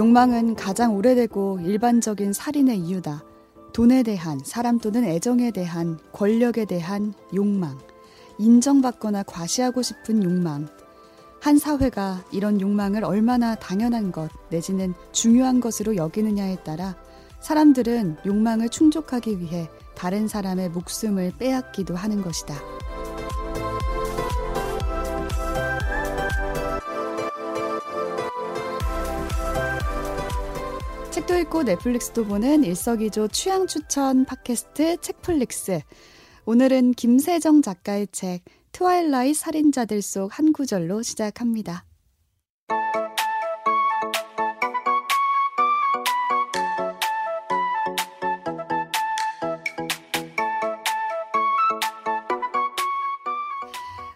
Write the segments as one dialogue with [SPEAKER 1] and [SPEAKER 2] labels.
[SPEAKER 1] 욕망은 가장 오래되고 일반적인 살인의 이유다. 돈에 대한, 사람 또는 애정에 대한, 권력에 대한 욕망. 인정받거나 과시하고 싶은 욕망. 한 사회가 이런 욕망을 얼마나 당연한 것, 내지는 중요한 것으로 여기느냐에 따라 사람들은 욕망을 충족하기 위해 다른 사람의 목숨을 빼앗기도 하는 것이다. 읽고 넷플릭스도 보는 일석이조 취향 추천 팟캐스트 책플릭스. 오늘은 김세정 작가의 책 트와일라이 살인자들 속 한 구절로 시작합니다.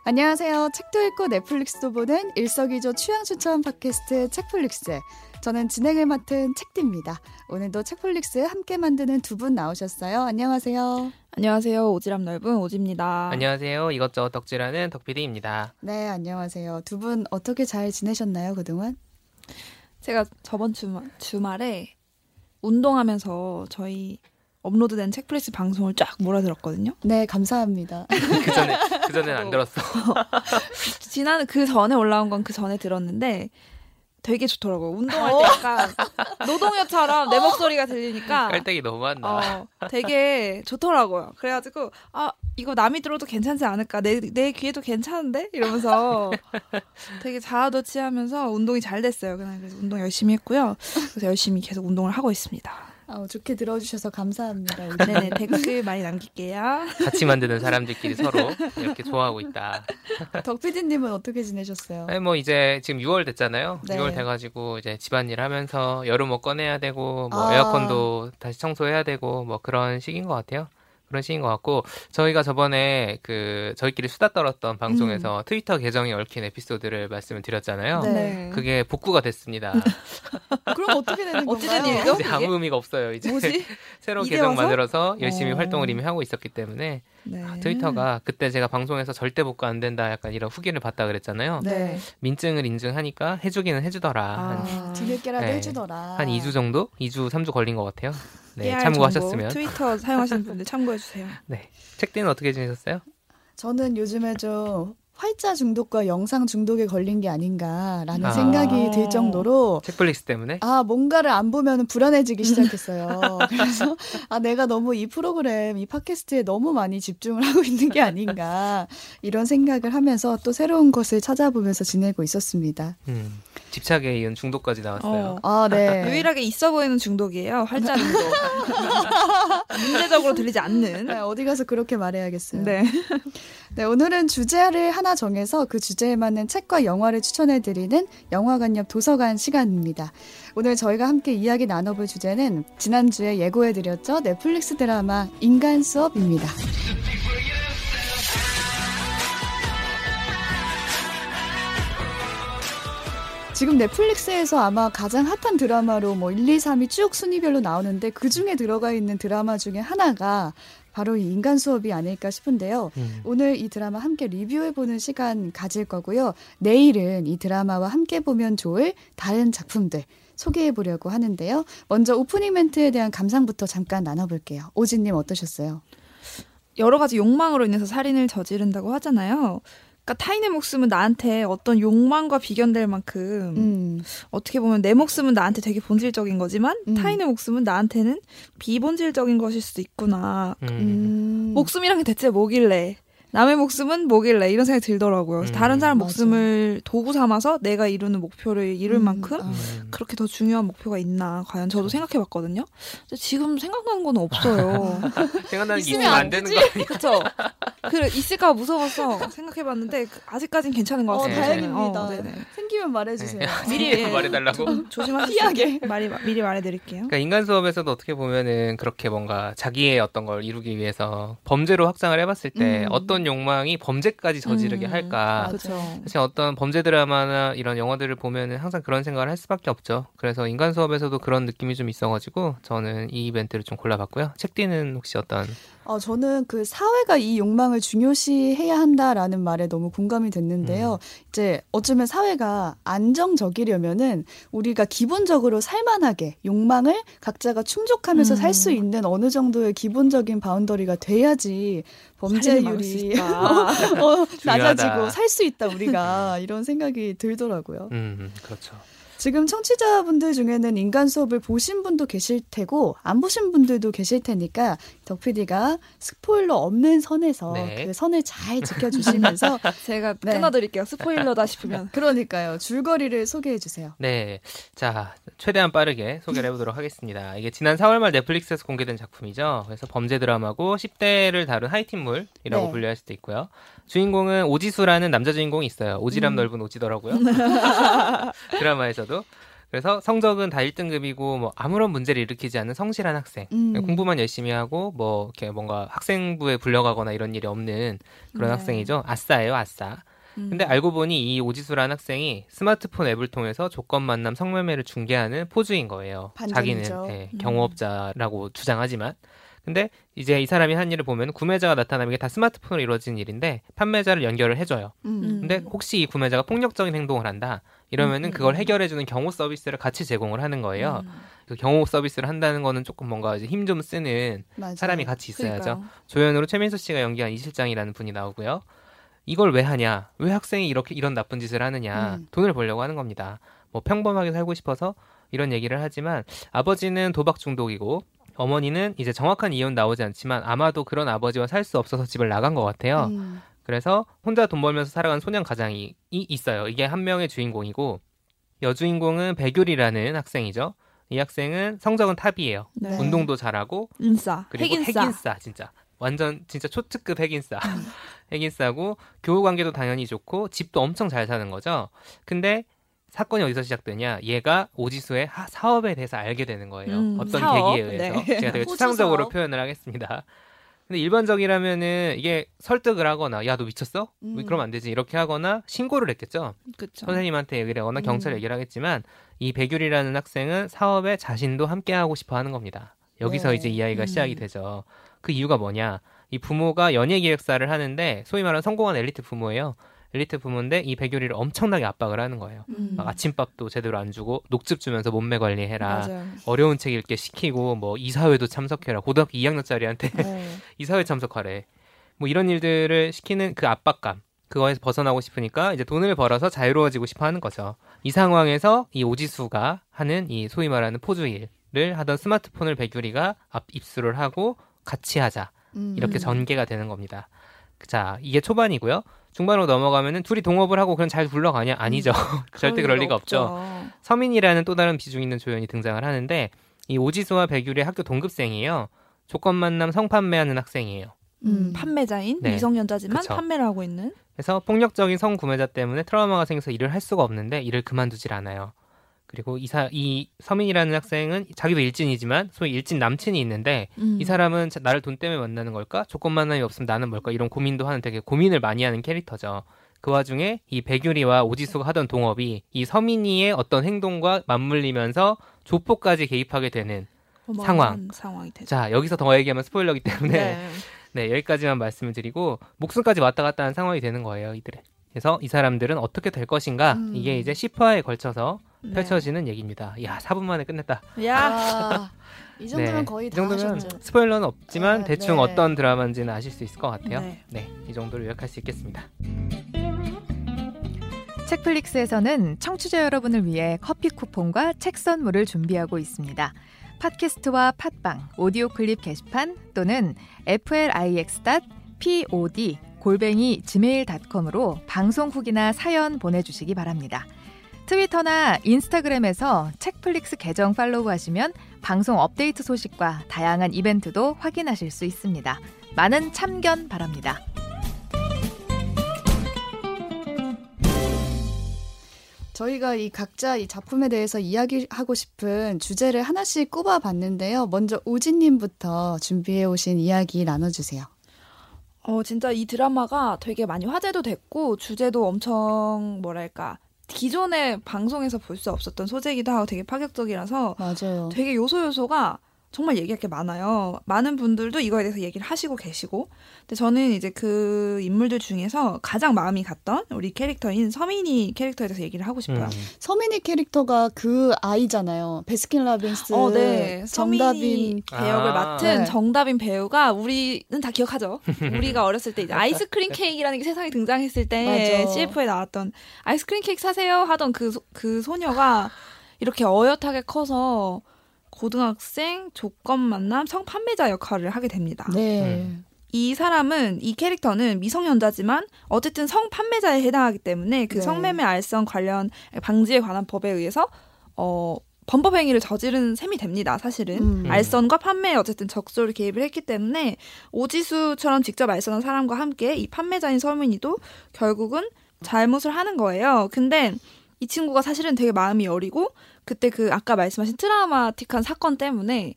[SPEAKER 1] 안녕하세요. 책도 읽고 넷플릭스도 보는 일석이조 취향 추천 팟캐스트 책플릭스. 저는 진행을 맡은 책디입니다. 오늘도 책플릭스 함께 만드는 두 분 나오셨어요. 안녕하세요.
[SPEAKER 2] 안녕하세요. 오지랖 넓은 오지입니다.
[SPEAKER 3] 안녕하세요. 이것저것 덕질하는 덕PD입니다.
[SPEAKER 1] 네, 안녕하세요. 두 분 어떻게 잘 지내셨나요, 그동안?
[SPEAKER 2] 제가 저번 주말, 주말에 운동하면서 저희 업로드된 책플리스 방송을 쫙 몰아들었거든요.
[SPEAKER 1] 네, 감사합니다.
[SPEAKER 3] 그 전에 그 전에는 안 들었어.
[SPEAKER 2] 지난 그 전에 올라온 건 그 전에 들었는데 되게 좋더라고요. 운동할 때 약간 노동요처럼 내 목소리가 들리니까
[SPEAKER 3] 깔때기 너무 많나.
[SPEAKER 2] 어, 되게 좋더라고요. 그래가지고 아 이거 남이 들어도 괜찮지 않을까 내 내 귀에도 괜찮은데 이러면서 되게 자아도 취하면서 운동이 잘 됐어요. 그냥 그래서 운동 열심히 했고요. 그래서 열심히 계속 운동을 하고 있습니다.
[SPEAKER 1] 아, 좋게 들어주셔서 감사합니다.
[SPEAKER 2] 네네 댓글 많이 남길게요.
[SPEAKER 3] 같이 만드는 사람들끼리 서로 이렇게 좋아하고 있다.
[SPEAKER 1] 덕피디님은 어떻게 지내셨어요?
[SPEAKER 3] 네, 뭐 이제 지금 6월 됐잖아요.
[SPEAKER 1] 네.
[SPEAKER 3] 6월 돼가지고 이제 집안일 하면서 여름 옷 꺼내야 되고 뭐
[SPEAKER 1] 아.
[SPEAKER 3] 에어컨도 다시 청소해야 되고 뭐 그런 시기인 것 같아요. 그런 시기인 것 같고 저희가 저번에 그 저희끼리 수다 떨었던 방송에서 트위터 계정에 얽힌 에피소드를 말씀을 드렸잖아요.
[SPEAKER 1] 네.
[SPEAKER 3] 그게 복구가 됐습니다.
[SPEAKER 1] 그럼 어떻게 되는 건가요?
[SPEAKER 2] 된 일이죠?
[SPEAKER 3] 이제 아무? 의미가 없어요. 이제
[SPEAKER 2] 뭐지?
[SPEAKER 3] 새로 계정
[SPEAKER 2] 와서?
[SPEAKER 3] 만들어서 열심히
[SPEAKER 2] 어.
[SPEAKER 3] 활동을 이미 하고 있었기 때문에
[SPEAKER 2] 네.
[SPEAKER 3] 아, 트위터가 그때 제가 방송에서 절대 복구 안 된다 약간 이런 후기를 받다 그랬잖아요.
[SPEAKER 1] 네.
[SPEAKER 3] 민증을 인증하니까 해주기는 해주더라. 한,
[SPEAKER 2] 아.
[SPEAKER 1] 뒤늦게라도
[SPEAKER 3] 네.
[SPEAKER 1] 해주더라.
[SPEAKER 3] 한 2주 정도? 2주, 3주 걸린 것 같아요. 네, 참고하셨으면.
[SPEAKER 2] 정보, 트위터 사용하시는 분들 참고해 주세요.
[SPEAKER 3] 네. 책디는 어떻게 지내셨어요?
[SPEAKER 1] 저는 요즘에 좀 활자 중독과 영상 중독에 걸린 게 아닌가라는
[SPEAKER 3] 아.
[SPEAKER 1] 생각이 들 정도로
[SPEAKER 3] 책플릭스 때문에?
[SPEAKER 1] 아, 뭔가를 안 보면 불안해지기 시작했어요. 그래서, 아, 내가 너무 이 프로그램, 이 팟캐스트에 너무 많이 집중을 하고 있는 게 아닌가, 이런 생각을 하면서 또 새로운 것을 찾아보면서 지내고 있었습니다.
[SPEAKER 3] 음, 집착에 이은 중독까지 나왔어요.
[SPEAKER 2] 어.
[SPEAKER 1] 아, 네.
[SPEAKER 2] 유일하게 있어 보이는 중독이에요. 활자 중독. 문제적으로 들리지 않는.
[SPEAKER 1] 네, 어디 가서 그렇게 말해야겠어요.
[SPEAKER 2] 네.
[SPEAKER 1] 네, 오늘은 주제를 하나 정해서 그 주제에 맞는 책과 영화를 추천해 드리는 영화관 옆 도서관 시간입니다. 오늘 저희가 함께 이야기 나눠볼 주제는 지난주에 예고해 드렸죠. 넷플릭스 드라마 인간 수업입니다. 지금 넷플릭스에서 아마 가장 핫한 드라마로 뭐 1, 2, 3이 쭉 순위별로 나오는데 그 중에 들어가 있는 드라마 중에 하나가 바로 이 인간 수업이 아닐까 싶은데요.
[SPEAKER 3] 음.
[SPEAKER 1] 오늘 이 드라마 함께 리뷰해보는 시간 가질 거고요. 내일은 이 드라마와 함께 보면 좋을 다른 작품들 소개해보려고 하는데요. 먼저 오프닝 멘트에 대한 감상부터 잠깐 나눠볼게요. 오진님 어떠셨어요?
[SPEAKER 2] 여러 가지 욕망으로 인해서 살인을 저지른다고 하잖아요. 그러니까 타인의 목숨은 나한테 어떤 욕망과 비견될 만큼
[SPEAKER 1] 음,
[SPEAKER 2] 어떻게 보면 내 목숨은 나한테 되게 본질적인 거지만
[SPEAKER 1] 음.
[SPEAKER 2] 타인의 목숨은 나한테는 비본질적인 것일 수도 있구나.
[SPEAKER 3] 음.
[SPEAKER 1] 음,
[SPEAKER 2] 목숨이란 게 대체 뭐길래 남의 목숨은 뭐길래 이런 생각이 들더라고요.
[SPEAKER 3] 음,
[SPEAKER 2] 다른 사람
[SPEAKER 1] 맞아.
[SPEAKER 2] 목숨을 도구 삼아서 내가 이루는 목표를 이룰
[SPEAKER 1] 음,
[SPEAKER 2] 만큼
[SPEAKER 1] 아.
[SPEAKER 3] 음.
[SPEAKER 2] 그렇게 더 중요한 목표가 있나 과연 저도 생각해 봤거든요. 근데 지금 생각나는 건 없어요.
[SPEAKER 3] 생각나는 게
[SPEAKER 1] 있으면
[SPEAKER 3] 안안 되는 거 아니야?
[SPEAKER 2] 그쵸? 그 있을까 무서워서 생각해 봤는데 그 아직까진 괜찮은 것
[SPEAKER 1] 어,
[SPEAKER 2] 같아요.
[SPEAKER 1] 다행입니다.
[SPEAKER 2] 어.
[SPEAKER 1] 생기면 말해 주세요.
[SPEAKER 3] 네.
[SPEAKER 2] 미리
[SPEAKER 3] 미리 말해 달라고?
[SPEAKER 2] 조심하시게
[SPEAKER 1] 피하게.
[SPEAKER 2] 말이 미리 말해 드릴게요.
[SPEAKER 3] 그러니까 인간 수업에서도 어떻게 보면은 그렇게 뭔가 자기의 어떤 걸 이루기 위해서 범죄로 확장을 해 봤을 때
[SPEAKER 1] 음.
[SPEAKER 3] 어떤 그런 욕망이 범죄까지 저지르게
[SPEAKER 2] 음,
[SPEAKER 3] 할까?
[SPEAKER 2] 그렇죠.
[SPEAKER 3] 사실 어떤 범죄 드라마나 이런 영화들을 보면은 항상 그런 생각을 할 수밖에 없죠. 그래서 인간 수업에서도 그런 느낌이 좀 있어가지고 저는 이 이벤트를 좀 골라봤고요. 책디는 혹시 어떤?
[SPEAKER 1] 어, 저는 그 사회가 이 욕망을 중요시해야 한다라는 말에 너무 공감이 됐는데요. 이제 어쩌면 사회가 안정적이려면은 우리가 기본적으로 살만하게 욕망을 각자가 충족하면서
[SPEAKER 2] 음.
[SPEAKER 1] 살수 있는 어느 정도의 기본적인 바운더리가 돼야지 범죄율이
[SPEAKER 2] 있다.
[SPEAKER 1] 어, 낮아지고. 살 수 있다 우리가 이런 생각이 들더라고요.
[SPEAKER 3] 음, 그렇죠.
[SPEAKER 1] 지금 청취자분들 중에는 인간 수업을 보신 분도 계실 테고 안 보신 분들도 계실 테니까 덕 PD가 스포일러 없는 선에서
[SPEAKER 3] 네.
[SPEAKER 1] 그 선을 잘 지켜주시면서
[SPEAKER 2] 제가
[SPEAKER 1] 네.
[SPEAKER 2] 끊어드릴게요. 스포일러다 싶으면.
[SPEAKER 1] 그러니까요 줄거리를 소개해 주세요.
[SPEAKER 3] 네. 자, 최대한 빠르게 소개를 해보도록 하겠습니다. 이게 지난 4월 말 넷플릭스에서 공개된 작품이죠. 그래서 범죄 드라마고 10대를 다룬 하이틴물이라고
[SPEAKER 1] 네.
[SPEAKER 3] 분류할 수도 있고요. 주인공은 오지수라는 남자 주인공이 있어요. 오지랖
[SPEAKER 1] 음.
[SPEAKER 3] 넓은 오지더라고요. 드라마에서도. 그래서 성적은 다 1등급이고 뭐 아무런 문제를 일으키지 않는 성실한 학생.
[SPEAKER 1] 음.
[SPEAKER 3] 공부만 열심히 하고 뭐 이렇게 뭔가 학생부에 불려가거나 이런 일이 없는 그런
[SPEAKER 1] 네.
[SPEAKER 3] 학생이죠. 아싸예요, 아싸.
[SPEAKER 2] 음.
[SPEAKER 3] 근데 알고 보니 이 오지수라는 학생이 스마트폰 앱을 통해서 조건 만남 성매매를 중개하는 포주인 거예요.
[SPEAKER 1] 반전이죠.
[SPEAKER 3] 자기는 예,
[SPEAKER 2] 음.
[SPEAKER 3] 경호업자라고 주장하지만 근데 이제 이 사람이 한 일을 보면 구매자가 나타나면 이게 다 스마트폰으로 이루어진 일인데 판매자를 연결을 해줘요.
[SPEAKER 1] 음.
[SPEAKER 3] 근데 혹시 이 구매자가 폭력적인 행동을 한다 이러면은
[SPEAKER 2] 음, 음,
[SPEAKER 3] 그걸
[SPEAKER 2] 음.
[SPEAKER 3] 해결해주는 경호 서비스를 같이 제공을 하는 거예요.
[SPEAKER 2] 음.
[SPEAKER 3] 그 경호 서비스를 한다는 거는 조금 뭔가 이제 힘 좀 쓰는
[SPEAKER 1] 맞아요.
[SPEAKER 3] 사람이 같이 있어야죠.
[SPEAKER 2] 그러니까요.
[SPEAKER 3] 조연으로 최민수 씨가 연기한 이 실장이라는 분이 나오고요. 이걸 왜 하냐? 왜 학생이 이렇게 이런 나쁜 짓을 하느냐?
[SPEAKER 1] 음.
[SPEAKER 3] 돈을 벌려고 하는 겁니다. 뭐 평범하게 살고 싶어서 이런 얘기를 하지만 아버지는 도박 중독이고 어머니는 이제 정확한 이유는 나오지 않지만 아마도 그런 아버지와 살 수 없어서 집을 나간 것 같아요.
[SPEAKER 1] 음.
[SPEAKER 3] 그래서 혼자 돈 벌면서 살아가는 소년 가장이 이- 있어요. 이게 한 명의 주인공이고 여주인공은 배규리라는 학생이죠. 이 학생은 성적은 top이에요.
[SPEAKER 1] 네.
[SPEAKER 3] 운동도 잘하고
[SPEAKER 2] 인싸.
[SPEAKER 3] 그리고
[SPEAKER 2] 핵인싸.
[SPEAKER 3] 핵인싸 진짜 완전 진짜 초특급 핵인싸
[SPEAKER 2] 음.
[SPEAKER 3] 핵인싸고 교우 관계도 당연히 좋고 집도 엄청 잘 사는 거죠 근데 사건이 어디서 시작되냐 얘가 오지수의 하- 사업에 대해서 알게 되는 거예요
[SPEAKER 2] 음,
[SPEAKER 3] 어떤
[SPEAKER 2] 사업?
[SPEAKER 3] 계기에 의해서
[SPEAKER 2] 네.
[SPEAKER 3] 제가 되게 추상적으로. 표현을 하겠습니다 근데 일반적이라면은 이게 설득을 하거나 야 너 미쳤어?
[SPEAKER 1] 음.
[SPEAKER 3] 그러면 안 되지 이렇게 하거나 신고를 했겠죠
[SPEAKER 2] 그쵸.
[SPEAKER 3] 선생님한테 얘기를 하거나 경찰에
[SPEAKER 1] 음.
[SPEAKER 3] 얘기를 하겠지만 이 백율이라는 학생은 사업에 자신도 함께 하고 싶어 하는 겁니다. 여기서
[SPEAKER 1] 네.
[SPEAKER 3] 이제 이야기가
[SPEAKER 2] 음.
[SPEAKER 3] 시작이 되죠. 그 이유가 뭐냐? 이 부모가 연예 기획사를 하는데 소위 말하는 성공한 엘리트 부모예요. 엘리트 부모인데 이 백율이를 엄청나게 압박을 하는 거예요.
[SPEAKER 2] 음.
[SPEAKER 3] 막 아침밥도 제대로 안 주고 녹즙 주면서 몸매 관리해라.
[SPEAKER 2] 맞아요.
[SPEAKER 3] 어려운 책 읽게 시키고 뭐 이사회도 참석해라. 고등학교 2학년짜리한테
[SPEAKER 1] 네.
[SPEAKER 3] 이사회 참석하래. 뭐 이런 일들을 시키는 그 압박감. 그거에서 벗어나고 싶으니까 이제 돈을 벌어서 자유로워지고 싶어 하는 거죠. 이 상황에서 이 오지수가 하는 이 소위 말하는 포주일을 하던 스마트폰을 백유리가 앞 입수를 하고 같이 하자.
[SPEAKER 1] 음.
[SPEAKER 3] 이렇게 전개가 되는 겁니다. 자, 이게 초반이고요. 중반으로 넘어가면은 둘이 동업을 하고 그냥 잘 굴러가냐? 아니죠. 절대 그럴 리가 없죠. 서민이라는 또 다른 비중 있는 조연이 등장을 하는데 이 오지수와 백율의 학교 동급생이에요. 조건 만남 성판매하는 학생이에요.
[SPEAKER 1] 음.
[SPEAKER 2] 판매자인
[SPEAKER 3] 네.
[SPEAKER 2] 미성년자지만
[SPEAKER 3] 그쵸.
[SPEAKER 2] 판매를 하고 있는.
[SPEAKER 3] 그래서 폭력적인 성구매자 때문에 트라우마가 생겨서 일을 할 수가 없는데 일을 그만두질 않아요. 그리고 이 사 이 서민이라는 학생은 자기도 일진이지만 소위 일진 남친이 있는데
[SPEAKER 2] 음.
[SPEAKER 3] 이 사람은 자- 나를 돈 때문에 만나는 걸까? 조건 만남이 없으면 나는 뭘까? 이런 고민도 하는 되게 고민을 많이 하는 캐릭터죠. 그 와중에 이 백유리와 오지수가 하던 동업이 이 서민이의 어떤 행동과 맞물리면서 조폭까지 개입하게 되는 상황.
[SPEAKER 2] 상황이 되죠.
[SPEAKER 3] 자 여기서 더 얘기하면 스포일러기 때문에
[SPEAKER 2] 네.
[SPEAKER 3] 네, 여기까지만 말씀을 드리고 목숨까지 왔다 갔다 하는 상황이 되는 거예요, 이들의. 그래서 이 사람들은 어떻게 될 것인가?
[SPEAKER 1] 음.
[SPEAKER 3] 이게 이제 10화에 걸쳐서
[SPEAKER 2] 네.
[SPEAKER 3] 펼쳐지는 얘기입니다. 야, 4분 만에 끝냈다.
[SPEAKER 2] 야.
[SPEAKER 1] 아, 이 정도면
[SPEAKER 3] 네,
[SPEAKER 1] 거의 이다
[SPEAKER 3] 정도면
[SPEAKER 1] 하셨죠.
[SPEAKER 3] 스포일러는 없지만
[SPEAKER 1] 아,
[SPEAKER 3] 대충
[SPEAKER 1] 네.
[SPEAKER 3] 어떤 드라마인지는 아실 수 있을 것 같아요.
[SPEAKER 2] 네.
[SPEAKER 3] 네, 이 정도로 요약할 수 있겠습니다.
[SPEAKER 4] 책플릭스에서는 청취자 여러분을 위해 커피 쿠폰과 책 선물을 준비하고 있습니다. 팟캐스트와 팟빵, 오디오 클립 게시판 또는 flix.pod 골뱅이 gmail.com으로 방송 후기나 사연 보내주시기 바랍니다. 트위터나 인스타그램에서 책플릭스 계정 팔로우하시면 방송 업데이트 소식과 다양한 이벤트도 확인하실 수 있습니다. 많은 참견 바랍니다.
[SPEAKER 1] 저희가 이 각자 이 작품에 대해서 이야기하고 싶은 주제를 하나씩 꼽아봤는데요. 먼저 우진님부터 준비해 오신 이야기 나눠주세요.
[SPEAKER 2] 어, 진짜 이 드라마가 되게 많이 화제도 됐고, 주제도 엄청, 뭐랄까, 기존의 방송에서 볼 수 없었던 소재이기도 하고 되게 파격적이라서
[SPEAKER 1] 맞아요.
[SPEAKER 2] 되게 요소 요소가 정말 얘기할 게 많아요. 많은 분들도 이거에 대해서 얘기를 하시고 계시고. 근데 저는 이제 그 인물들 중에서 가장 마음이 갔던 우리 캐릭터인 서민이 캐릭터에 대해서 얘기를 하고 싶어요.
[SPEAKER 3] 음.
[SPEAKER 1] 서민이 캐릭터가 그 아이잖아요. 베스킨라빈스
[SPEAKER 2] 어, 네.
[SPEAKER 1] 정답인
[SPEAKER 2] 배역을
[SPEAKER 3] 아.
[SPEAKER 2] 맡은
[SPEAKER 1] 네.
[SPEAKER 2] 정답인 배우가 우리는 다 기억하죠. 우리가 어렸을 때 이제 아이스크림 케이크라는 게 세상에 등장했을 때
[SPEAKER 1] 맞아.
[SPEAKER 2] CF에 나왔던 아이스크림 케이크 사세요 하던 그, 소- 그 소녀가 이렇게 어엿하게 커서 고등학생 조건 만남 성판매자 역할을 하게 됩니다.
[SPEAKER 1] 네.
[SPEAKER 3] 음.
[SPEAKER 2] 이 사람은 이 캐릭터는 미성년자지만 어쨌든 성판매자에 해당하기 때문에 그
[SPEAKER 1] 네.
[SPEAKER 2] 성매매 알선 관련 방지에 관한 법에 의해서 어 범법 행위를 저지른 셈이 됩니다. 사실은
[SPEAKER 1] 음.
[SPEAKER 2] 알선과 판매에 어쨌든 적절히 개입을 했기 때문에 오지수처럼 직접 알선한 사람과 함께 이 판매자인 서민이도 결국은 잘못을 하는 거예요. 근데 이 친구가 사실은 되게 마음이 여리고 그때 그 아까 말씀하신 트라우마틱한 사건 때문에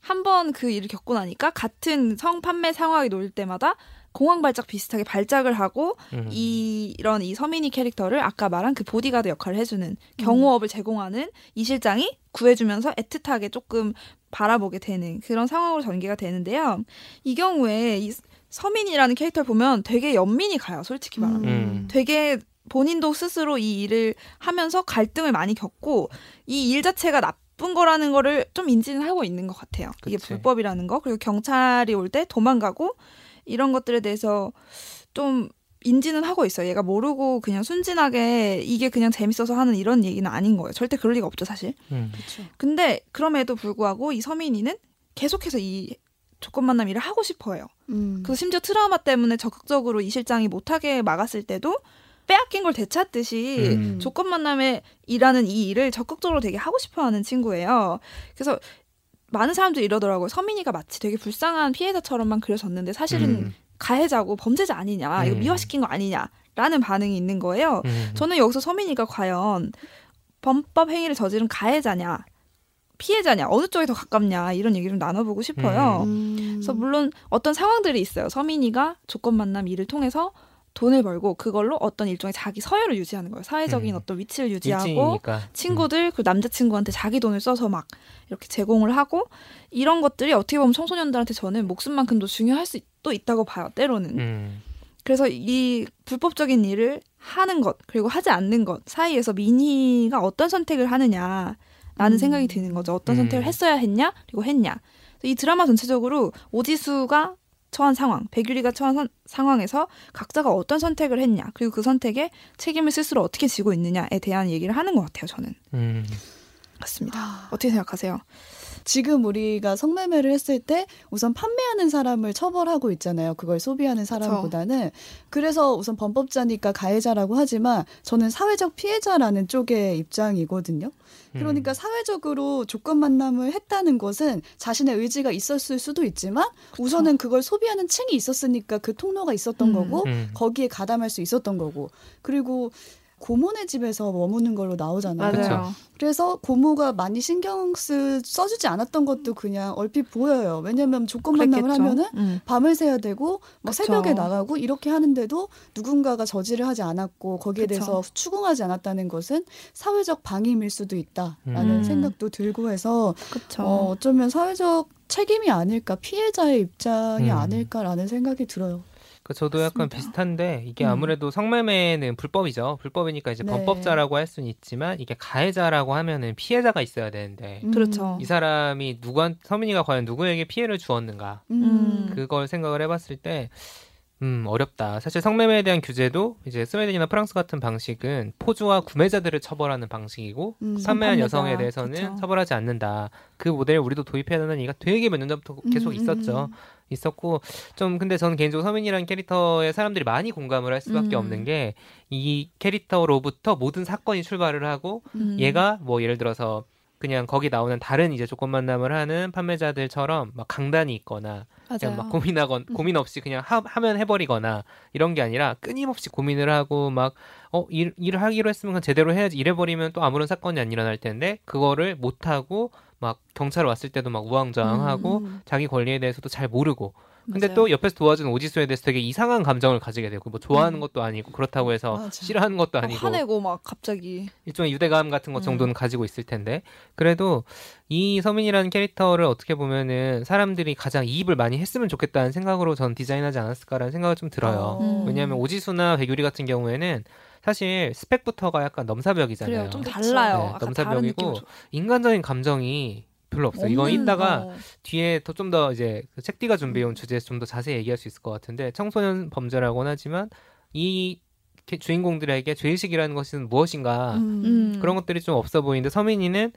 [SPEAKER 2] 한 번 그 일을 겪고 나니까 같은 성판매 상황이 놓일 때마다 공황 발작 비슷하게 발작을 하고
[SPEAKER 3] 음.
[SPEAKER 2] 이 이런 이 서민이 캐릭터를 아까 말한 그 보디가드 역할을 해주는 경호업을 제공하는 이 실장이 구해주면서 애틋하게 조금 바라보게 되는 그런 상황으로 전개가 되는데요. 이 경우에 이 서민이라는 캐릭터를 보면 되게 연민이 가요. 솔직히 말하면.
[SPEAKER 3] 음.
[SPEAKER 2] 되게 본인도 스스로 이 일을 하면서 갈등을 많이 겪고 이 일 자체가 나쁜 거라는 거를 좀 인지는 하고 있는 것 같아요. 이게
[SPEAKER 3] 그치.
[SPEAKER 2] 불법이라는 거 그리고 경찰이 올 때 도망가고 이런 것들에 대해서 좀 인지는 하고 있어요. 얘가 모르고 그냥 순진하게 이게 그냥 재밌어서 하는 이런 얘기는 아닌 거예요. 절대 그럴 리가 없죠, 사실.
[SPEAKER 3] 음.
[SPEAKER 2] 근데 그럼에도 불구하고 이 서민이는 계속해서 이 조건 만남 일을 하고 싶어해요.
[SPEAKER 1] 음.
[SPEAKER 2] 그 심지어 트라우마 때문에 적극적으로 이 실장이 못하게 막았을 때도 빼앗긴 걸 되찾듯이
[SPEAKER 3] 음.
[SPEAKER 2] 조건 만남에 일하는 이 일을 적극적으로 되게 하고 싶어 하는 친구예요. 그래서 많은 사람들이 이러더라고요. 서민이가 마치 되게 불쌍한 피해자처럼만 그려졌는데 사실은
[SPEAKER 3] 음.
[SPEAKER 2] 가해자고 범죄자 아니냐, 이거
[SPEAKER 3] 음.
[SPEAKER 2] 미화시킨 거 아니냐라는 반응이 있는 거예요.
[SPEAKER 3] 음.
[SPEAKER 2] 저는 여기서 서민이가 과연 범법 행위를 저지른 가해자냐, 피해자냐, 어느 쪽에 더 가깝냐 이런 얘기를 좀 나눠보고 싶어요.
[SPEAKER 1] 음.
[SPEAKER 2] 그래서 물론 어떤 상황들이 있어요. 서민이가 조건 만남 일을 통해서 돈을 벌고 그걸로 어떤 일종의 자기 서열을 유지하는 거예요. 사회적인
[SPEAKER 3] 음.
[SPEAKER 2] 어떤 위치를 유지하고
[SPEAKER 3] 일진이니까.
[SPEAKER 2] 친구들 그 남자친구한테 자기 돈을 써서 막 이렇게 제공을 하고 이런 것들이 어떻게 보면 청소년들한테 저는 목숨만큼도 중요할 수도 있다고 봐요. 때로는.
[SPEAKER 3] 음.
[SPEAKER 2] 그래서 이 불법적인 일을 하는 것 그리고 하지 않는 것 사이에서 민희가 어떤 선택을 하느냐 라는
[SPEAKER 1] 음.
[SPEAKER 2] 생각이 드는 거죠. 어떤
[SPEAKER 3] 음.
[SPEAKER 2] 선택을 했어야 했냐 그리고 했냐. 이 드라마 전체적으로 오지수가 처한 상황, 백유리가 처한 선- 상황에서 각자가 어떤 선택을 했냐 그리고 그 선택에 책임을 스스로 어떻게 지고 있느냐에 대한 얘기를 하는 것 같아요. 저는
[SPEAKER 3] 음.
[SPEAKER 2] 맞습니다. 어떻게 생각하세요?
[SPEAKER 1] 지금 우리가 성매매를 했을 때 우선 판매하는 사람을 처벌하고 있잖아요. 그걸 소비하는 사람보다는. 그래서 우선 범법자니까 가해자라고 하지만 저는 사회적 피해자라는 쪽의 입장이거든요. 그러니까 사회적으로 조건 만남을 했다는 것은 자신의 의지가 있었을 수도 있지만 우선은 그걸 소비하는 층이 있었으니까 그 통로가 있었던
[SPEAKER 2] 음.
[SPEAKER 1] 거고
[SPEAKER 3] 음.
[SPEAKER 1] 거기에 가담할 수 있었던 거고 그리고 고모네 집에서 머무는 걸로 나오잖아요.
[SPEAKER 3] 맞아요.
[SPEAKER 1] 그래서 고모가 많이 신경 쓰, 써주지 않았던 것도 그냥 얼핏 보여요. 왜냐면 조건 만남을
[SPEAKER 2] 그랬겠죠.
[SPEAKER 1] 하면은
[SPEAKER 2] 음.
[SPEAKER 1] 밤을 새야 되고 뭐. 새벽에 나가고 이렇게 하는데도 누군가가 저지를 하지 않았고 거기에
[SPEAKER 2] 그쵸.
[SPEAKER 1] 대해서 추궁하지 않았다는 것은 사회적 방임일 수도 있다라는
[SPEAKER 2] 음.
[SPEAKER 1] 생각도 들고 해서. 어, 어쩌면 사회적 책임이 아닐까 피해자의 입장이
[SPEAKER 3] 음.
[SPEAKER 1] 아닐까라는 생각이 들어요.
[SPEAKER 3] 그 저도 약간
[SPEAKER 1] 그렇습니다.
[SPEAKER 3] 비슷한데 이게
[SPEAKER 1] 음.
[SPEAKER 3] 아무래도 성매매는 불법이죠. 불법이니까 이제
[SPEAKER 1] 네.
[SPEAKER 3] 범법자라고 할 수는 있지만 이게 가해자라고 하면은 피해자가 있어야 되는데
[SPEAKER 1] 음.
[SPEAKER 2] 그렇죠.
[SPEAKER 3] 이 사람이 누구한 서민이가 과연 누구에게 피해를 주었는가
[SPEAKER 1] 음.
[SPEAKER 3] 그걸 생각을 해봤을 때 음, 어렵다. 사실 성매매에 대한 규제도 이제 스웨덴이나 프랑스 같은 방식은 포주와 구매자들을 처벌하는 방식이고
[SPEAKER 1] 음,
[SPEAKER 3] 판매한. 여성에 대해서는
[SPEAKER 2] 그쵸.
[SPEAKER 3] 처벌하지 않는다. 그 모델을 우리도 도입해야 된다는 얘기가 되게 몇 년 전부터 계속
[SPEAKER 1] 음,
[SPEAKER 3] 있었죠.
[SPEAKER 1] 음.
[SPEAKER 3] 있었고 좀 근데 저는 개인적으로 서민이라는 캐릭터에 사람들이 많이 공감을 할 수밖에
[SPEAKER 2] 음.
[SPEAKER 3] 없는 게 이 캐릭터로부터 모든 사건이 출발을 하고
[SPEAKER 2] 음.
[SPEAKER 3] 얘가 뭐 예를 들어서 그냥 거기 나오는 다른 이제 조건 만남을 하는 판매자들처럼 막 강단이 있거나 그냥 막 고민하건
[SPEAKER 2] 음.
[SPEAKER 3] 고민 없이 그냥 하, 하면 해버리거나 이런 게 아니라 끊임없이 고민을 하고 막어 일, 일을 하기로 했으면 그냥 제대로 해야지 이래버리면 또 아무런 사건이 안 일어날 텐데 그거를 못 하고 막 경찰 왔을 때도 막 우왕좌왕하고
[SPEAKER 1] 음.
[SPEAKER 3] 자기 권리에 대해서도 잘 모르고 근데
[SPEAKER 2] 맞아요.
[SPEAKER 3] 또 옆에서 도와주는 오지수에 대해서 되게 이상한 감정을 가지게 되고 뭐 좋아하는
[SPEAKER 2] 음.
[SPEAKER 3] 것도 아니고 그렇다고 해서
[SPEAKER 1] 맞아.
[SPEAKER 3] 싫어하는 것도
[SPEAKER 2] 막
[SPEAKER 3] 아니고
[SPEAKER 2] 화내고 막 갑자기
[SPEAKER 3] 일종의 유대감 같은 것
[SPEAKER 2] 음.
[SPEAKER 3] 정도는 가지고 있을 텐데 그래도 이 서민이라는 캐릭터를 어떻게 보면은 사람들이 가장 이입을 많이 했으면 좋겠다는 생각으로 전 디자인하지 않았을까라는 생각이 좀 들어요.
[SPEAKER 2] 음.
[SPEAKER 3] 왜냐하면 오지수나 백유리 같은 경우에는 사실 스펙부터가 약간 넘사벽이잖아요.
[SPEAKER 2] 그래요. 좀. 달라요.
[SPEAKER 3] 네, 넘사벽이고 인간적인 감정이 별로 없어. 요 이건 이따가
[SPEAKER 2] 어.
[SPEAKER 3] 뒤에 더 좀 더 이제 그 책디가 준비해온 주제에서 좀 더 자세히 얘기할 수 있을 것 같은데 청소년 범죄라고는 하지만 이 게- 주인공들에게 죄의식이라는 것은 무엇인가
[SPEAKER 2] 음.
[SPEAKER 3] 그런 것들이 좀 없어 보이는데 서민이는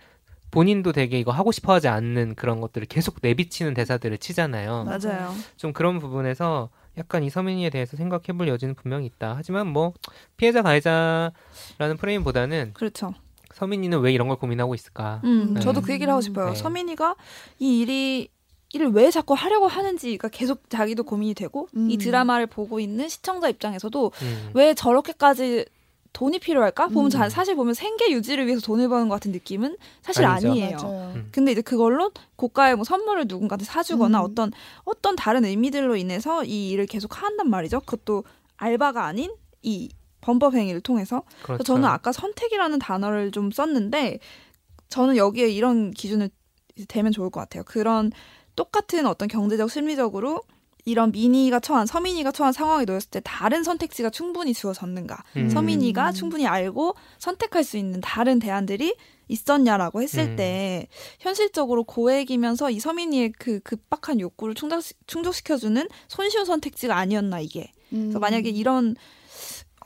[SPEAKER 3] 본인도 되게 이거 하고 싶어 하지 않는 그런 것들을 계속 내비치는 대사들을 치잖아요.
[SPEAKER 2] 맞아요.
[SPEAKER 3] 좀 그런 부분에서 약간 이 서민이에 대해서 생각해 볼 여지는 분명히 있다. 하지만 뭐 피해자 가해자라는 프레임보다는
[SPEAKER 2] 그렇죠.
[SPEAKER 3] 서민이는 왜 이런 걸 고민하고 있을까?
[SPEAKER 2] 음,
[SPEAKER 3] 네.
[SPEAKER 2] 저도 그 얘기를 하고 싶어요.
[SPEAKER 3] 네.
[SPEAKER 2] 서민이가 이 일이 이를 왜 자꾸 하려고 하는지가 계속 자기도 고민이 되고
[SPEAKER 1] 음.
[SPEAKER 2] 이 드라마를 보고 있는 시청자 입장에서도
[SPEAKER 3] 음.
[SPEAKER 2] 왜 저렇게까지 돈이 필요할까? 보면
[SPEAKER 1] 음.
[SPEAKER 2] 자- 사실 보면 생계 유지를 위해서 돈을 버는 것 같은 느낌은 사실
[SPEAKER 3] 아니죠.
[SPEAKER 2] 아니에요
[SPEAKER 1] 맞아요.
[SPEAKER 3] 음.
[SPEAKER 2] 근데 이제 그걸로 고가의 뭐 선물을 누군가한테 사주거나
[SPEAKER 1] 음.
[SPEAKER 2] 어떤 어떤 다른 의미들로 인해서 이 일을 계속 한단 말이죠. 그것도 알바가 아닌 이 범법 행위를 통해서.
[SPEAKER 3] 그렇죠.
[SPEAKER 2] 그래서 저는 아까 선택이라는 단어를 좀 썼는데 저는 여기에 이런 기준을 대면 좋을 것 같아요. 그런 똑같은 어떤 경제적 심리적으로 이런 미니가 처한 서민이가 처한 상황에 놓였을 때 다른 선택지가 충분히 주어졌는가
[SPEAKER 3] 음.
[SPEAKER 2] 서민이가 충분히 알고 선택할 수 있는 다른 대안들이 있었냐라고 했을
[SPEAKER 3] 음.
[SPEAKER 2] 때 현실적으로 고액이면서 이 서민이의 그 급박한 욕구를 충족, 충족시켜주는 손쉬운 선택지가 아니었나 이게
[SPEAKER 1] 음.
[SPEAKER 2] 그래서 만약에 이런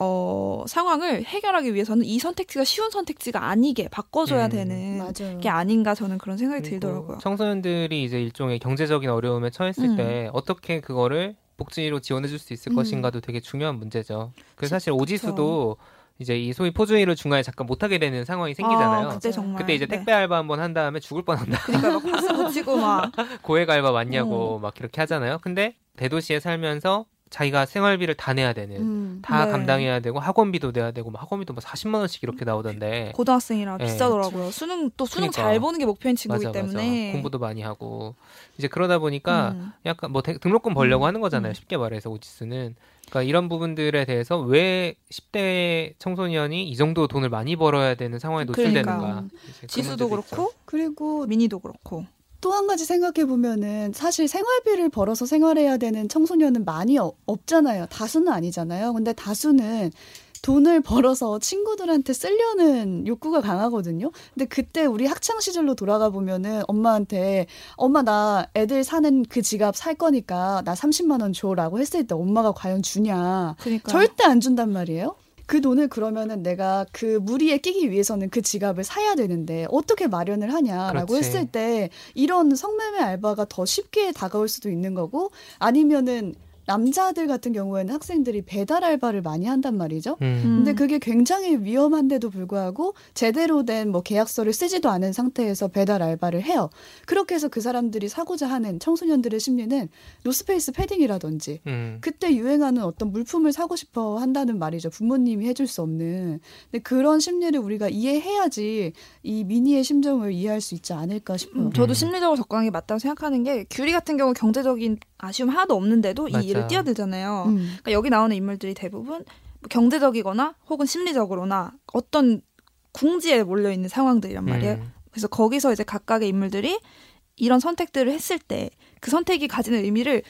[SPEAKER 2] 어, 상황을 해결하기 위해서는 이 선택지가 쉬운 선택지가 아니게 바꿔줘야
[SPEAKER 3] 음.
[SPEAKER 2] 되는
[SPEAKER 1] 맞아요.
[SPEAKER 2] 게 아닌가 저는 그런 생각이 들더라고요.
[SPEAKER 3] 청소년들이 이제 일종의 경제적인 어려움에 처했을
[SPEAKER 2] 음.
[SPEAKER 3] 때 어떻게 그거를 복지로 지원해줄 수 있을
[SPEAKER 1] 음.
[SPEAKER 3] 것인가도 되게 중요한 문제죠. 그
[SPEAKER 2] 시-
[SPEAKER 3] 사실 오지수도 이제 이 소위 포주의를 중간에 잠깐 못하게 되는 상황이 생기잖아요.
[SPEAKER 2] 아, 그때 정말.
[SPEAKER 3] 그때 이제
[SPEAKER 2] 네.
[SPEAKER 3] 택배 알바 한 번 한 다음에 죽을 뻔한다.
[SPEAKER 2] 그러니까 막 박수 붙이고 막
[SPEAKER 3] 고액 알바
[SPEAKER 2] 어.
[SPEAKER 3] 맞냐고 막 이렇게 하잖아요. 근데 대도시에 살면서 자기가 생활비를 다 내야 되는
[SPEAKER 1] 음.
[SPEAKER 3] 다
[SPEAKER 2] 네.
[SPEAKER 3] 감당해야 되고 학원비도 내야 되고 막 학원비도 뭐 40만 원씩 이렇게 나오던데
[SPEAKER 2] 고등학생이라
[SPEAKER 3] 네.
[SPEAKER 2] 비싸더라고요. 수능 또 수능
[SPEAKER 3] 그러니까.
[SPEAKER 2] 잘 보는 게 목표인 친구이기
[SPEAKER 3] 맞아
[SPEAKER 2] 때문에
[SPEAKER 3] 맞아 공부도 많이 하고 이제 그러다 보니까
[SPEAKER 2] 음.
[SPEAKER 3] 약간 뭐 대- 등록금 벌려고
[SPEAKER 2] 음,
[SPEAKER 3] 하는 거잖아요.
[SPEAKER 2] 음.
[SPEAKER 3] 쉽게 말해서 오지스는. 그러니까 이런 부분들에 대해서 왜 10대 청소년이 이 정도 돈을 많이 벌어야 되는 상황에 노출되는가.
[SPEAKER 2] 그러니까.
[SPEAKER 3] 이제 그
[SPEAKER 2] 지수도
[SPEAKER 3] 문제도 있죠.
[SPEAKER 2] 그렇고
[SPEAKER 1] 그리고
[SPEAKER 2] 미니도 그렇고
[SPEAKER 1] 또 한 가지 생각해 보면은 사실 생활비를 벌어서 생활해야 되는 청소년은 많이 어- 없잖아요. 다수는 아니잖아요. 근데 다수는 돈을 벌어서 친구들한테 쓰려는 욕구가 강하거든요. 근데 그때 우리 학창 시절로 돌아가 보면은 엄마한테 엄마 나 애들 사는 그 지갑 살 거니까 나 30만 원 줘라고 했을 때 엄마가 과연 주냐?
[SPEAKER 2] 그러니까
[SPEAKER 1] 절대 안 준단 말이에요. 그 돈을 그러면은 내가 그 무리에 끼기 위해서는 그 지갑을 사야 되는데 어떻게 마련을 하냐라고
[SPEAKER 3] 그렇지.
[SPEAKER 1] 했을 때 이런 성매매 알바가 더 쉽게 다가올 수도 있는 거고 아니면은 남자들 같은 경우에는 학생들이 배달 알바를 많이 한단 말이죠.
[SPEAKER 3] 음.
[SPEAKER 2] 음.
[SPEAKER 1] 근데 그게 굉장히 위험한데도 불구하고 제대로 된 뭐 계약서를 쓰지도 않은 상태에서 배달 알바를 해요. 그렇게 해서 그 사람들이 사고자 하는 청소년들의 심리는 노스페이스 패딩이라든지
[SPEAKER 3] 음.
[SPEAKER 1] 그때 유행하는 어떤 물품을 사고 싶어 한다는 말이죠. 부모님이 해줄 수 없는. 근데 그런 심리를 우리가 이해해야지 이 미니의 심정을 이해할 수 있지 않을까 싶어요.
[SPEAKER 2] 음, 저도
[SPEAKER 3] 음.
[SPEAKER 2] 심리적으로 접근한 게 맞다고 생각하는 게 규리 같은 경우 경제적인 아쉬움 하나도 없는데도
[SPEAKER 3] 맞아.
[SPEAKER 2] 이 일을 뛰어들잖아요.
[SPEAKER 1] 음.
[SPEAKER 2] 그러니까 여기 나오는 인물들이 대부분 뭐 경제적이거나 혹은 심리적으로나 어떤 궁지에 몰려 있는 상황들이란 말이에요.
[SPEAKER 3] 음.
[SPEAKER 2] 그래서 거기서 이제 각각의 인물들이 이런 선택들을 했을 때 그 선택이 가지는 의미를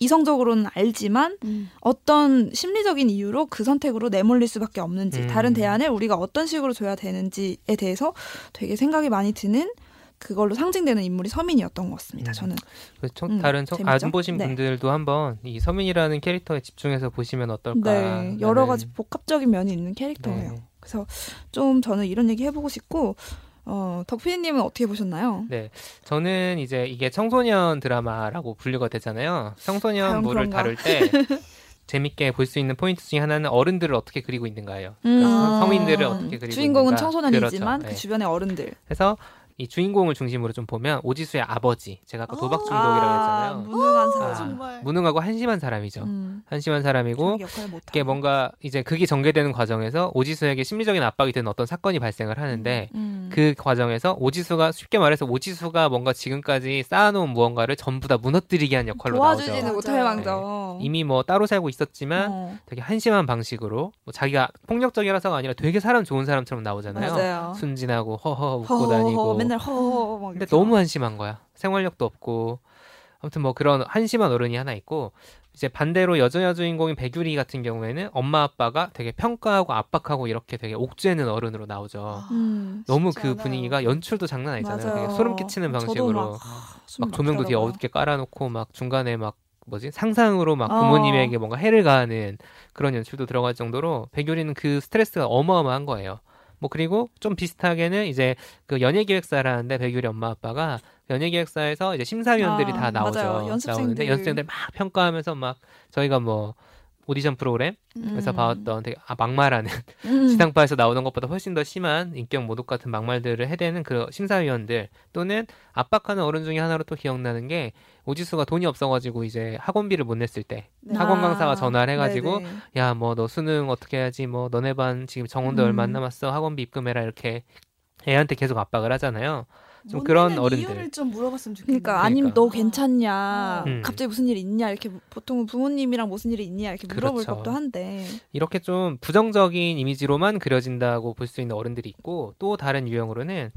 [SPEAKER 2] 이성적으로는 알지만
[SPEAKER 1] 음.
[SPEAKER 2] 어떤 심리적인 이유로 그 선택으로 내몰릴 수밖에 없는지
[SPEAKER 3] 음.
[SPEAKER 2] 다른 대안을 우리가 어떤 식으로 줘야 되는지에 대해서 되게 생각이 많이 드는 그걸로 상징되는 인물이 서민이었던 것 같습니다.
[SPEAKER 3] 음.
[SPEAKER 2] 저는
[SPEAKER 3] 그 청-
[SPEAKER 2] 음,
[SPEAKER 3] 다른 청? 안 보신
[SPEAKER 2] 네.
[SPEAKER 3] 분들도 한번 이 서민이라는 캐릭터에 집중해서 보시면 어떨까.
[SPEAKER 2] 네, 여러 가지 복합적인 면이 있는 캐릭터예요.
[SPEAKER 3] 네.
[SPEAKER 2] 그래서 좀 저는 이런 얘기 해보고 싶고 어, 덕피디님은 어떻게 보셨나요?
[SPEAKER 3] 네, 저는 이제 이게 청소년 드라마라고 분류가 되잖아요. 청소년
[SPEAKER 2] 과연
[SPEAKER 3] 물을
[SPEAKER 2] 그런가?
[SPEAKER 3] 다룰 때 재밌게 볼 수 있는 포인트 중에 하나는 어른들을 어떻게 그리고 있는가예요.
[SPEAKER 2] 음.
[SPEAKER 3] 그러니까
[SPEAKER 1] 아.
[SPEAKER 3] 성인들을 어떻게 그리고
[SPEAKER 2] 주인공은
[SPEAKER 3] 있는가.
[SPEAKER 2] 청소년이지만
[SPEAKER 3] 그렇죠.
[SPEAKER 2] 그
[SPEAKER 3] 네.
[SPEAKER 2] 주변의 어른들.
[SPEAKER 3] 그래서 이 주인공을 중심으로 좀 보면 오지수의 아버지 제가 아까 도박 중독이라고 했잖아요.
[SPEAKER 2] 아, 무능한
[SPEAKER 3] 아,
[SPEAKER 2] 사람.
[SPEAKER 1] 정말.
[SPEAKER 3] 무능하고 한심한 사람이죠.
[SPEAKER 2] 음.
[SPEAKER 3] 한심한 사람이고 이게 뭔가 이제 극이 전개되는 과정에서 오지수에게 심리적인 압박이 되는 어떤 사건이 발생을 하는데
[SPEAKER 2] 음.
[SPEAKER 3] 그 과정에서 오지수가 쉽게 말해서 오지수가 뭔가 지금까지 쌓아놓은 무언가를 전부 다 무너뜨리게 한 역할로
[SPEAKER 2] 도와주지는
[SPEAKER 3] 나오죠.
[SPEAKER 2] 못할
[SPEAKER 1] 맞아요.
[SPEAKER 2] 망정.
[SPEAKER 3] 이미 뭐 따로 살고 있었지만
[SPEAKER 2] 어.
[SPEAKER 3] 되게 한심한 방식으로 뭐 자기가 폭력적이라서가 아니라 되게 사람 좋은 사람처럼 나오잖아요.
[SPEAKER 2] 맞아요.
[SPEAKER 3] 순진하고 허허 웃고
[SPEAKER 2] 허허허
[SPEAKER 3] 다니고
[SPEAKER 2] 맨날 허허 막
[SPEAKER 3] 근데
[SPEAKER 2] 이렇게.
[SPEAKER 3] 너무 한심한 거야. 생활력도 없고 아무튼 뭐 그런 한심한 어른이 하나 있고 이제 반대로 여자 주인공인 백유리 같은 경우에는 엄마 아빠가 되게 평가하고 압박하고 이렇게 되게 옥죄는 어른으로 나오죠.
[SPEAKER 2] 음.
[SPEAKER 3] 너무 그
[SPEAKER 1] 않아요.
[SPEAKER 3] 분위기가 연출도 장난 아니잖아요. 되게 소름 끼치는 방식으로
[SPEAKER 2] 막,
[SPEAKER 3] 막 조명도 되게 어둡게 깔아놓고 막 중간에 막 뭐지 상상으로 막
[SPEAKER 2] 어.
[SPEAKER 3] 부모님에게 뭔가 해를 가하는 그런 연출도 들어갈 정도로 백유리는 그 스트레스가 어마어마한 거예요. 뭐 그리고 좀 비슷하게는 이제 그 연예기획사라는데 백유리 엄마 아빠가 연예기획사에서 이제 심사위원들이
[SPEAKER 2] 아,
[SPEAKER 3] 다 나오죠.
[SPEAKER 2] 맞아요. 연습생들.
[SPEAKER 3] 나오는데 연습생들 막 평가하면서 막 저희가 뭐 오디션 프로그램에서
[SPEAKER 2] 음.
[SPEAKER 3] 봐왔던 되게 아, 막말하는
[SPEAKER 2] 음.
[SPEAKER 3] 지상파에서 나오는 것보다 훨씬 더 심한 인격 모독 같은 막말들을 해대는 그 심사위원들 또는 압박하는 어른 중에 하나로 또 기억나는 게 오지수가 돈이 없어가지고 이제 학원비를 못 냈을 때
[SPEAKER 1] 네.
[SPEAKER 3] 학원
[SPEAKER 2] 아,
[SPEAKER 3] 강사가 전화를 해가지고. 야 뭐 너 수능 어떻게 해야지 뭐 너네 반 지금 정원도
[SPEAKER 2] 음.
[SPEAKER 3] 얼마 안 남았어 학원비 입금해라 이렇게 애한테 계속 압박을 하잖아요.
[SPEAKER 1] 좀못
[SPEAKER 3] 그런 어른들.
[SPEAKER 1] 이유를 좀 물어봤으면 좋겠는데.
[SPEAKER 2] 그러니까 아니면 너
[SPEAKER 3] 그러니까.
[SPEAKER 2] 괜찮냐
[SPEAKER 3] 음.
[SPEAKER 2] 갑자기 무슨 일 있냐 이렇게 보통 부모님이랑 무슨 일이 있냐 이렇게 물어볼
[SPEAKER 3] 그렇죠.
[SPEAKER 2] 법도 한데
[SPEAKER 3] 이렇게 좀 부정적인 이미지로만 그려진다고 볼 수 있는 어른들이 있고 또 다른 유형으로는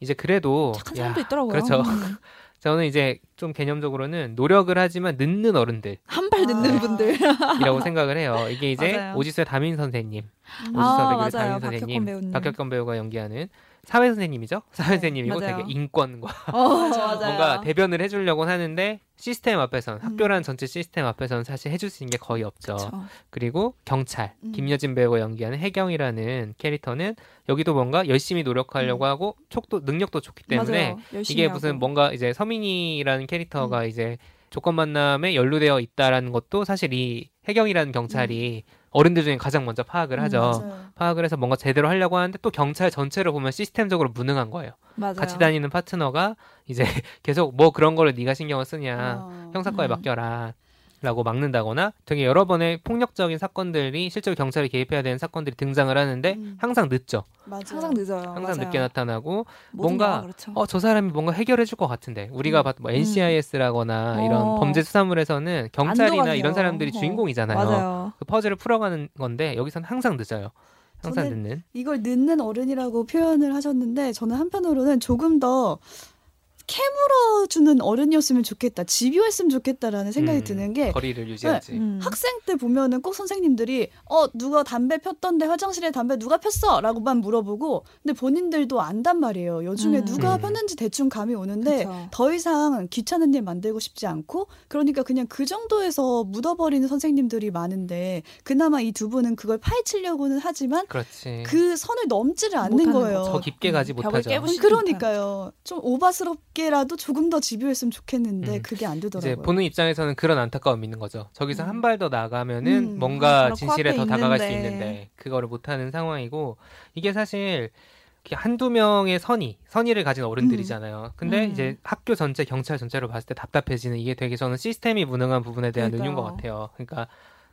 [SPEAKER 3] 이제 그래도
[SPEAKER 2] 착한
[SPEAKER 3] 야,
[SPEAKER 2] 사람도 있더라고요.
[SPEAKER 3] 그렇죠.
[SPEAKER 2] 음.
[SPEAKER 3] 저는 이제 좀 개념적으로는 노력을 하지만 늦는 어른들이라고
[SPEAKER 2] 한발 늦는
[SPEAKER 1] 아.
[SPEAKER 2] 분들.
[SPEAKER 3] 생각을 해요. 이게 이제
[SPEAKER 2] 맞아요.
[SPEAKER 3] 오지수의 담임 선생님,
[SPEAKER 1] 음.
[SPEAKER 3] 오지수
[SPEAKER 2] 아.
[SPEAKER 3] 담임 선생님,
[SPEAKER 2] 배우님.
[SPEAKER 3] 박혁권 배우가 연기하는 사회 선생님이죠. 사회 선생님이고
[SPEAKER 2] 맞아요.
[SPEAKER 3] 되게 인권과
[SPEAKER 2] 어.
[SPEAKER 3] 뭔가 대변을 해주려고 하는데 시스템 앞에서는
[SPEAKER 1] 음.
[SPEAKER 3] 학교라는 전체 시스템 앞에서는 사실 해줄 수 있는 게 거의 없죠.
[SPEAKER 2] 그쵸.
[SPEAKER 3] 그리고 경찰
[SPEAKER 1] 음.
[SPEAKER 3] 김여진 배우가 연기하는 혜경이라는 캐릭터는 여기도 뭔가 열심히 노력하려고 하고 촉도 능력도 좋기 때문에
[SPEAKER 2] 음.
[SPEAKER 3] 이게 무슨
[SPEAKER 2] 하고.
[SPEAKER 3] 뭔가 이제 서민이라는 캐릭터가 이제 조건 만남에 연루되어 있다라는 것도 사실 이 혜경이라는 경찰이 어른들 중에 가장 먼저 파악을
[SPEAKER 2] 음,
[SPEAKER 3] 하죠.
[SPEAKER 1] 맞아요.
[SPEAKER 3] 파악을 해서 뭔가 제대로 하려고 하는데 또 경찰 전체를 보면 시스템적으로 무능한 거예요.
[SPEAKER 2] 맞아요.
[SPEAKER 3] 같이 다니는 파트너가 이제 계속 뭐 그런 거를 네가 신경을 쓰냐
[SPEAKER 1] 어.
[SPEAKER 3] 형사과에
[SPEAKER 2] 음.
[SPEAKER 3] 맡겨라. 라고 막는다거나 되게 여러 번의 폭력적인 사건들이 실제로 경찰이 개입해야 되는 사건들이 등장을 하는데
[SPEAKER 1] 음.
[SPEAKER 3] 항상 늦죠.
[SPEAKER 1] 맞아요.
[SPEAKER 2] 항상 늦어요.
[SPEAKER 3] 항상
[SPEAKER 2] 맞아요.
[SPEAKER 3] 늦게 나타나고 뭔가
[SPEAKER 2] 그렇죠.
[SPEAKER 3] 어저 사람이 뭔가 해결해 줄 것 같은데 우리가
[SPEAKER 2] 음.
[SPEAKER 3] 봤던 뭐 NCIS라거나
[SPEAKER 2] 어.
[SPEAKER 3] 이런 범죄 수사물에서는 경찰이나 이런. 사람들이
[SPEAKER 2] 어.
[SPEAKER 3] 주인공이잖아요.
[SPEAKER 2] 맞아요.
[SPEAKER 3] 그 퍼즐을 풀어가는 건데 여기서는 항상 늦어요. 항상
[SPEAKER 1] 저는
[SPEAKER 3] 늦는.
[SPEAKER 1] 이걸 늦는 어른이라고 표현을 하셨는데 저는 한편으로는 조금 더 캐물어 주는 어른이었으면 좋겠다, 집요했으면 좋겠다라는 생각이
[SPEAKER 3] 음,
[SPEAKER 1] 드는 게
[SPEAKER 3] 거리를 유지하지.
[SPEAKER 2] 음.
[SPEAKER 1] 학생 때 보면은 꼭 선생님들이 어 누가 담배 폈던데 화장실에 담배 누가 폈어라고만 물어보고 근데 본인들도 안단 말이에요. 요즘에
[SPEAKER 2] 음.
[SPEAKER 1] 누가
[SPEAKER 3] 음.
[SPEAKER 1] 폈는지 대충 감이 오는데
[SPEAKER 2] 그쵸.
[SPEAKER 1] 더 이상 귀찮은 일 만들고 싶지 않고 그러니까 그냥 그 정도에서 묻어버리는 선생님들이 많은데 그나마 이 두 분은 그걸 파헤치려고는 하지만
[SPEAKER 3] 그렇지.
[SPEAKER 1] 그 선을 넘지를 않는 거예요.
[SPEAKER 3] 더 깊게 가지
[SPEAKER 2] 벽을
[SPEAKER 3] 못하죠.
[SPEAKER 2] 깨부시-
[SPEAKER 1] 음, 그러니까요. 좀 오바스럽 게라도 조금 더 집요했으면 좋겠는데
[SPEAKER 3] 음.
[SPEAKER 1] 그게 안
[SPEAKER 3] 이제
[SPEAKER 1] 되더라고요.
[SPEAKER 3] 보는 입장에서는 그런 안타까움이 있는 거죠. 저기서
[SPEAKER 1] 음.
[SPEAKER 3] 한발 더 나가면은
[SPEAKER 1] 음.
[SPEAKER 3] 뭔가
[SPEAKER 2] 바로
[SPEAKER 3] 진실에 더
[SPEAKER 2] 코앞에
[SPEAKER 3] 다가갈 수
[SPEAKER 2] 있는데.
[SPEAKER 3] 있는데 그거를 못하는 상황이고 이게 사실 한두 명의 선의, 선의를 가진 어른들이잖아요. 근데
[SPEAKER 2] 음.
[SPEAKER 3] 이제 학교 전체, 경찰 전체로 봤을 때 답답해지는 이게 되게 저는 시스템이 무능한 부분에 대한
[SPEAKER 2] 그러니까요.
[SPEAKER 3] 은유인 것 같아요. 그러니까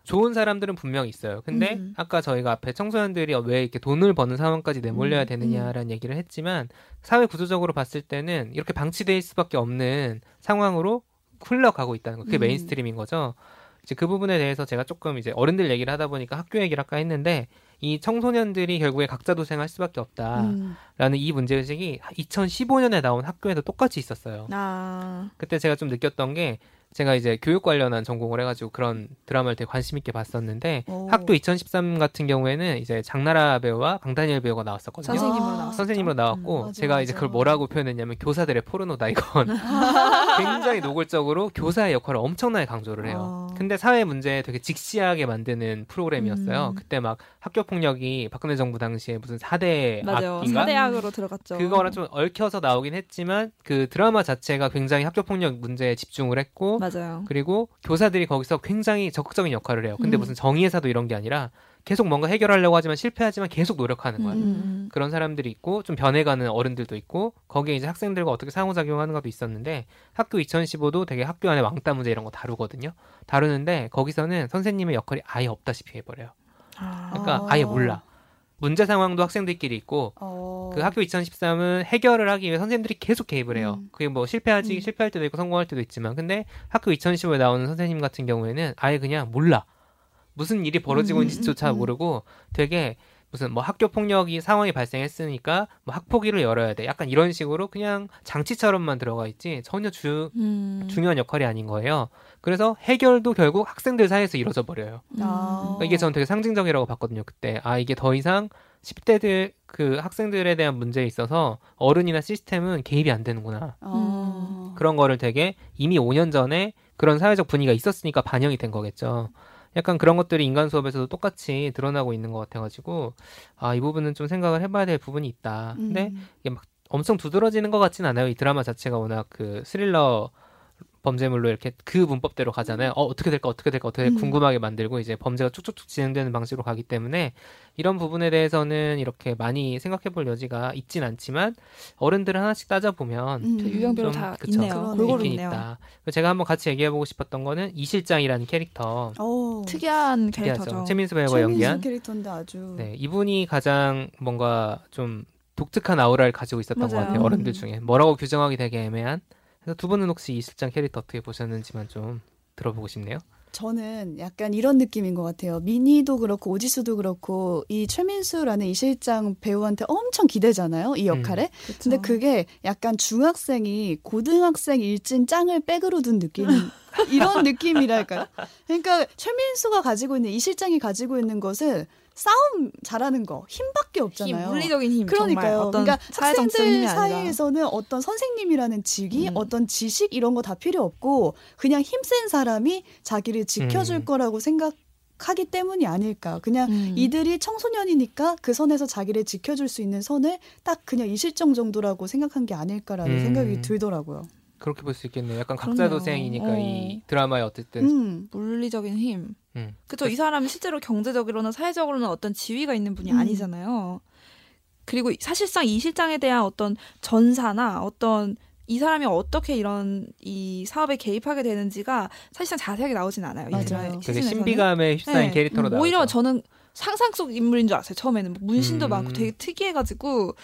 [SPEAKER 3] 좋은 사람들은 분명 있어요. 근데
[SPEAKER 2] 음.
[SPEAKER 3] 아까 저희가 앞에 청소년들이 왜 이렇게 돈을 버는 상황까지 내몰려야
[SPEAKER 2] 음,
[SPEAKER 3] 되느냐라는 얘기를 했지만 사회 구조적으로 봤을 때는 이렇게 방치될 수밖에 없는 상황으로 흘러가고 있다는 거. 그게
[SPEAKER 1] 음.
[SPEAKER 3] mainstream인 거죠. 이제 그 부분에 대해서 제가 조금 이제 어른들 얘기를 하다 보니까 학교 얘기를 아까 했는데 이 청소년들이 결국에 각자 도생할 수밖에 없다라는
[SPEAKER 1] 음.
[SPEAKER 3] 이 문제 의식이 2015년에 나온 학교에도 똑같이 있었어요.
[SPEAKER 2] 아,
[SPEAKER 3] 그때 제가 좀 느꼈던 게 제가 이제 교육 관련한 전공을 해가지고 그런 드라마를 되게 관심 있게 봤었는데
[SPEAKER 1] 오.
[SPEAKER 3] 학교 2013 같은 경우에는 이제 장나라 배우와 강다니엘 배우가 나왔었거든요.
[SPEAKER 2] 선생님으로
[SPEAKER 1] 아,
[SPEAKER 2] 나왔었죠.
[SPEAKER 3] 선생님으로 나왔고
[SPEAKER 1] 음, 맞아,
[SPEAKER 3] 제가 이제
[SPEAKER 1] 맞아.
[SPEAKER 3] 그걸 뭐라고 표현했냐면 교사들의 포르노다 이건 굉장히 노골적으로 교사의 역할을 엄청나게 강조를 해요.
[SPEAKER 2] 어.
[SPEAKER 3] 근데 사회 문제 되게 직시하게 만드는 프로그램이었어요.
[SPEAKER 2] 음.
[SPEAKER 3] 그때 막 학교 폭력이 박근혜 정부 당시에 무슨 4대
[SPEAKER 2] 맞아요.
[SPEAKER 3] 악인가
[SPEAKER 2] 사대학으로 들어갔죠.
[SPEAKER 3] 그거랑 좀 얽혀서 나오긴 했지만 그 드라마 자체가 굉장히 학교 폭력 문제에 집중을 했고
[SPEAKER 2] 맞아요.
[SPEAKER 3] 그리고 교사들이 거기서 굉장히 적극적인 역할을 해요. 근데
[SPEAKER 2] 음.
[SPEAKER 3] 무슨 정의회사도 이런 게 아니라 계속 뭔가 해결하려고 하지만 실패하지만 계속 노력하는 거야.
[SPEAKER 2] 음, 음.
[SPEAKER 3] 그런 사람들이 있고 좀 변해가는 어른들도 있고 거기에 이제 학생들과 어떻게 상호작용하는 것도 있었는데 학교 2015도 되게 학교 안에 왕따 문제 이런 거 다루거든요. 다루는데 거기서는 선생님의 역할이 아예 없다시피 해버려요.
[SPEAKER 2] 아.
[SPEAKER 3] 그러니까
[SPEAKER 1] 아.
[SPEAKER 3] 아예 몰라. 문제 상황도 학생들끼리 있고
[SPEAKER 1] 어.
[SPEAKER 3] 그 학교 2013은 해결을 하기 위해 선생님들이 계속 개입을 해요.
[SPEAKER 1] 음.
[SPEAKER 3] 그게 뭐 실패하지
[SPEAKER 1] 음.
[SPEAKER 3] 실패할 때도 있고 성공할 때도 있지만 근데 학교 2015에 나오는 선생님 같은 경우에는 아예 그냥 몰라. 무슨 일이 벌어지고
[SPEAKER 1] 음,
[SPEAKER 3] 있는지조차
[SPEAKER 1] 음, 음.
[SPEAKER 3] 모르고 되게 무슨 뭐 학교 폭력이 상황이 발생했으니까 뭐 학폭위를 열어야 돼. 약간 이런 식으로 그냥 장치처럼만 들어가 있지 전혀 주
[SPEAKER 2] 음.
[SPEAKER 3] 중요한 역할이 아닌 거예요. 그래서 해결도 결국 학생들 사이에서 이루어져 버려요.
[SPEAKER 1] 아.
[SPEAKER 3] 그러니까 이게 저는 되게 상징적이라고 봤거든요. 그때 아 이게 더 이상 10대들 그 학생들에 대한 문제에 있어서 어른이나 시스템은 개입이 안 되는구나.
[SPEAKER 1] 어.
[SPEAKER 3] 그런 거를 되게 이미 5년 전에 그런 사회적 분위기가 있었으니까 반영이 된 거겠죠. 약간 그런 것들이 인간 수업에서도 똑같이 드러나고 있는 것 같아가지고 아 이 부분은 좀 생각을 해봐야 될 부분이 있다. 근데
[SPEAKER 1] 음.
[SPEAKER 3] 이게 막 엄청 두드러지는 것 같진 않아요. 이 드라마 자체가 워낙 그 스릴러 범죄물로 이렇게 그 문법대로 가잖아요. 어, 어떻게 될까, 어떻게 될까, 어떻게
[SPEAKER 1] 음.
[SPEAKER 3] 궁금하게 만들고 이제 범죄가 쭉쭉쭉 진행되는 방식으로 가기 때문에 이런 부분에 대해서는 이렇게 많이 생각해 볼 여지가 있진 않지만 어른들을 하나씩 따져보면
[SPEAKER 1] 음.
[SPEAKER 2] 저 유형별로
[SPEAKER 3] 좀,
[SPEAKER 2] 다
[SPEAKER 3] 그쵸.
[SPEAKER 2] 있네요. 골고루
[SPEAKER 3] 있긴
[SPEAKER 2] 있네요.
[SPEAKER 3] 있다. 제가 한번 같이 얘기해 보고 싶었던 거는 이실장이라는 캐릭터.
[SPEAKER 1] 어.
[SPEAKER 2] 특이한
[SPEAKER 3] 특이하죠.
[SPEAKER 2] 캐릭터죠.
[SPEAKER 3] 최민수 배우가 연기한.
[SPEAKER 1] 캐릭터인데 아주
[SPEAKER 3] 네, 이분이 가장 뭔가 좀 독특한 아우라를 가지고 있었던 것
[SPEAKER 2] 맞아요.
[SPEAKER 3] 같아요. 어른들
[SPEAKER 1] 음.
[SPEAKER 3] 중에 뭐라고 규정하기 되게 애매한. 그래서 두 분은 혹시 이 실장 캐릭터 어떻게 보셨는지만 좀 들어보고 싶네요.
[SPEAKER 1] 저는 약간 이런 느낌인 것 같아요. 미니도 그렇고 오지수도 그렇고 이 최민수라는 이 실장 배우한테 엄청 기대잖아요. 이 역할에.
[SPEAKER 2] 그쵸.
[SPEAKER 1] 근데 그게 약간 중학생이 고등학생 일진 짱을 백으로 둔 느낌. 이런 느낌이랄까요? 그러니까 최민수가 가지고 있는 이 실장이 가지고 있는 것은 싸움 잘하는 거 힘밖에
[SPEAKER 2] 힘,
[SPEAKER 1] 없잖아요.
[SPEAKER 2] 물리적인 힘,
[SPEAKER 1] 그러니까요.
[SPEAKER 2] 정말 어떤
[SPEAKER 1] 그러니까 학생들. 사이에서는 어떤 선생님이라는 직위,
[SPEAKER 2] 음.
[SPEAKER 1] 어떤 지식 이런 거 다 필요 없고 그냥 힘센 사람이 자기를 지켜줄
[SPEAKER 3] 음.
[SPEAKER 1] 거라고 생각 하기 때문이 아닐까. 그냥
[SPEAKER 2] 음.
[SPEAKER 1] 이들이 청소년이니까 그 선에서 자기를 지켜줄 수 있는 선을 딱 그냥 이 실정 정도라고 생각한 게 아닐까라는
[SPEAKER 3] 음.
[SPEAKER 1] 생각이 들더라고요.
[SPEAKER 3] 그렇게 볼 수 있겠네요. 약간
[SPEAKER 2] 그렇네요.
[SPEAKER 3] 각자 도생이니까
[SPEAKER 2] 어.
[SPEAKER 3] 이 드라마에 어쨌든
[SPEAKER 1] 음.
[SPEAKER 2] 물리적인 힘.
[SPEAKER 3] 음.
[SPEAKER 2] 그쵸. 이 사람이 실제로 경제적으로나 사회적으로는 어떤 지위가 있는 분이
[SPEAKER 1] 음.
[SPEAKER 2] 아니잖아요. 그리고 사실상 이 실장에 대한 어떤 전사나 어떤 이 사람이 어떻게 이런 이 사업에 개입하게 되는지가 사실상 자세하게 나오진 않아요. 이
[SPEAKER 1] 맞아요.
[SPEAKER 2] 드라마
[SPEAKER 3] 되게. 신비감에 휩싸인
[SPEAKER 2] 네.
[SPEAKER 3] 캐릭터로 나오죠.
[SPEAKER 2] 오히려 저는 상상 속 인물인 줄 알았어요. 처음에는 뭐 문신도
[SPEAKER 3] 음.
[SPEAKER 2] 많고 되게 특이해가지고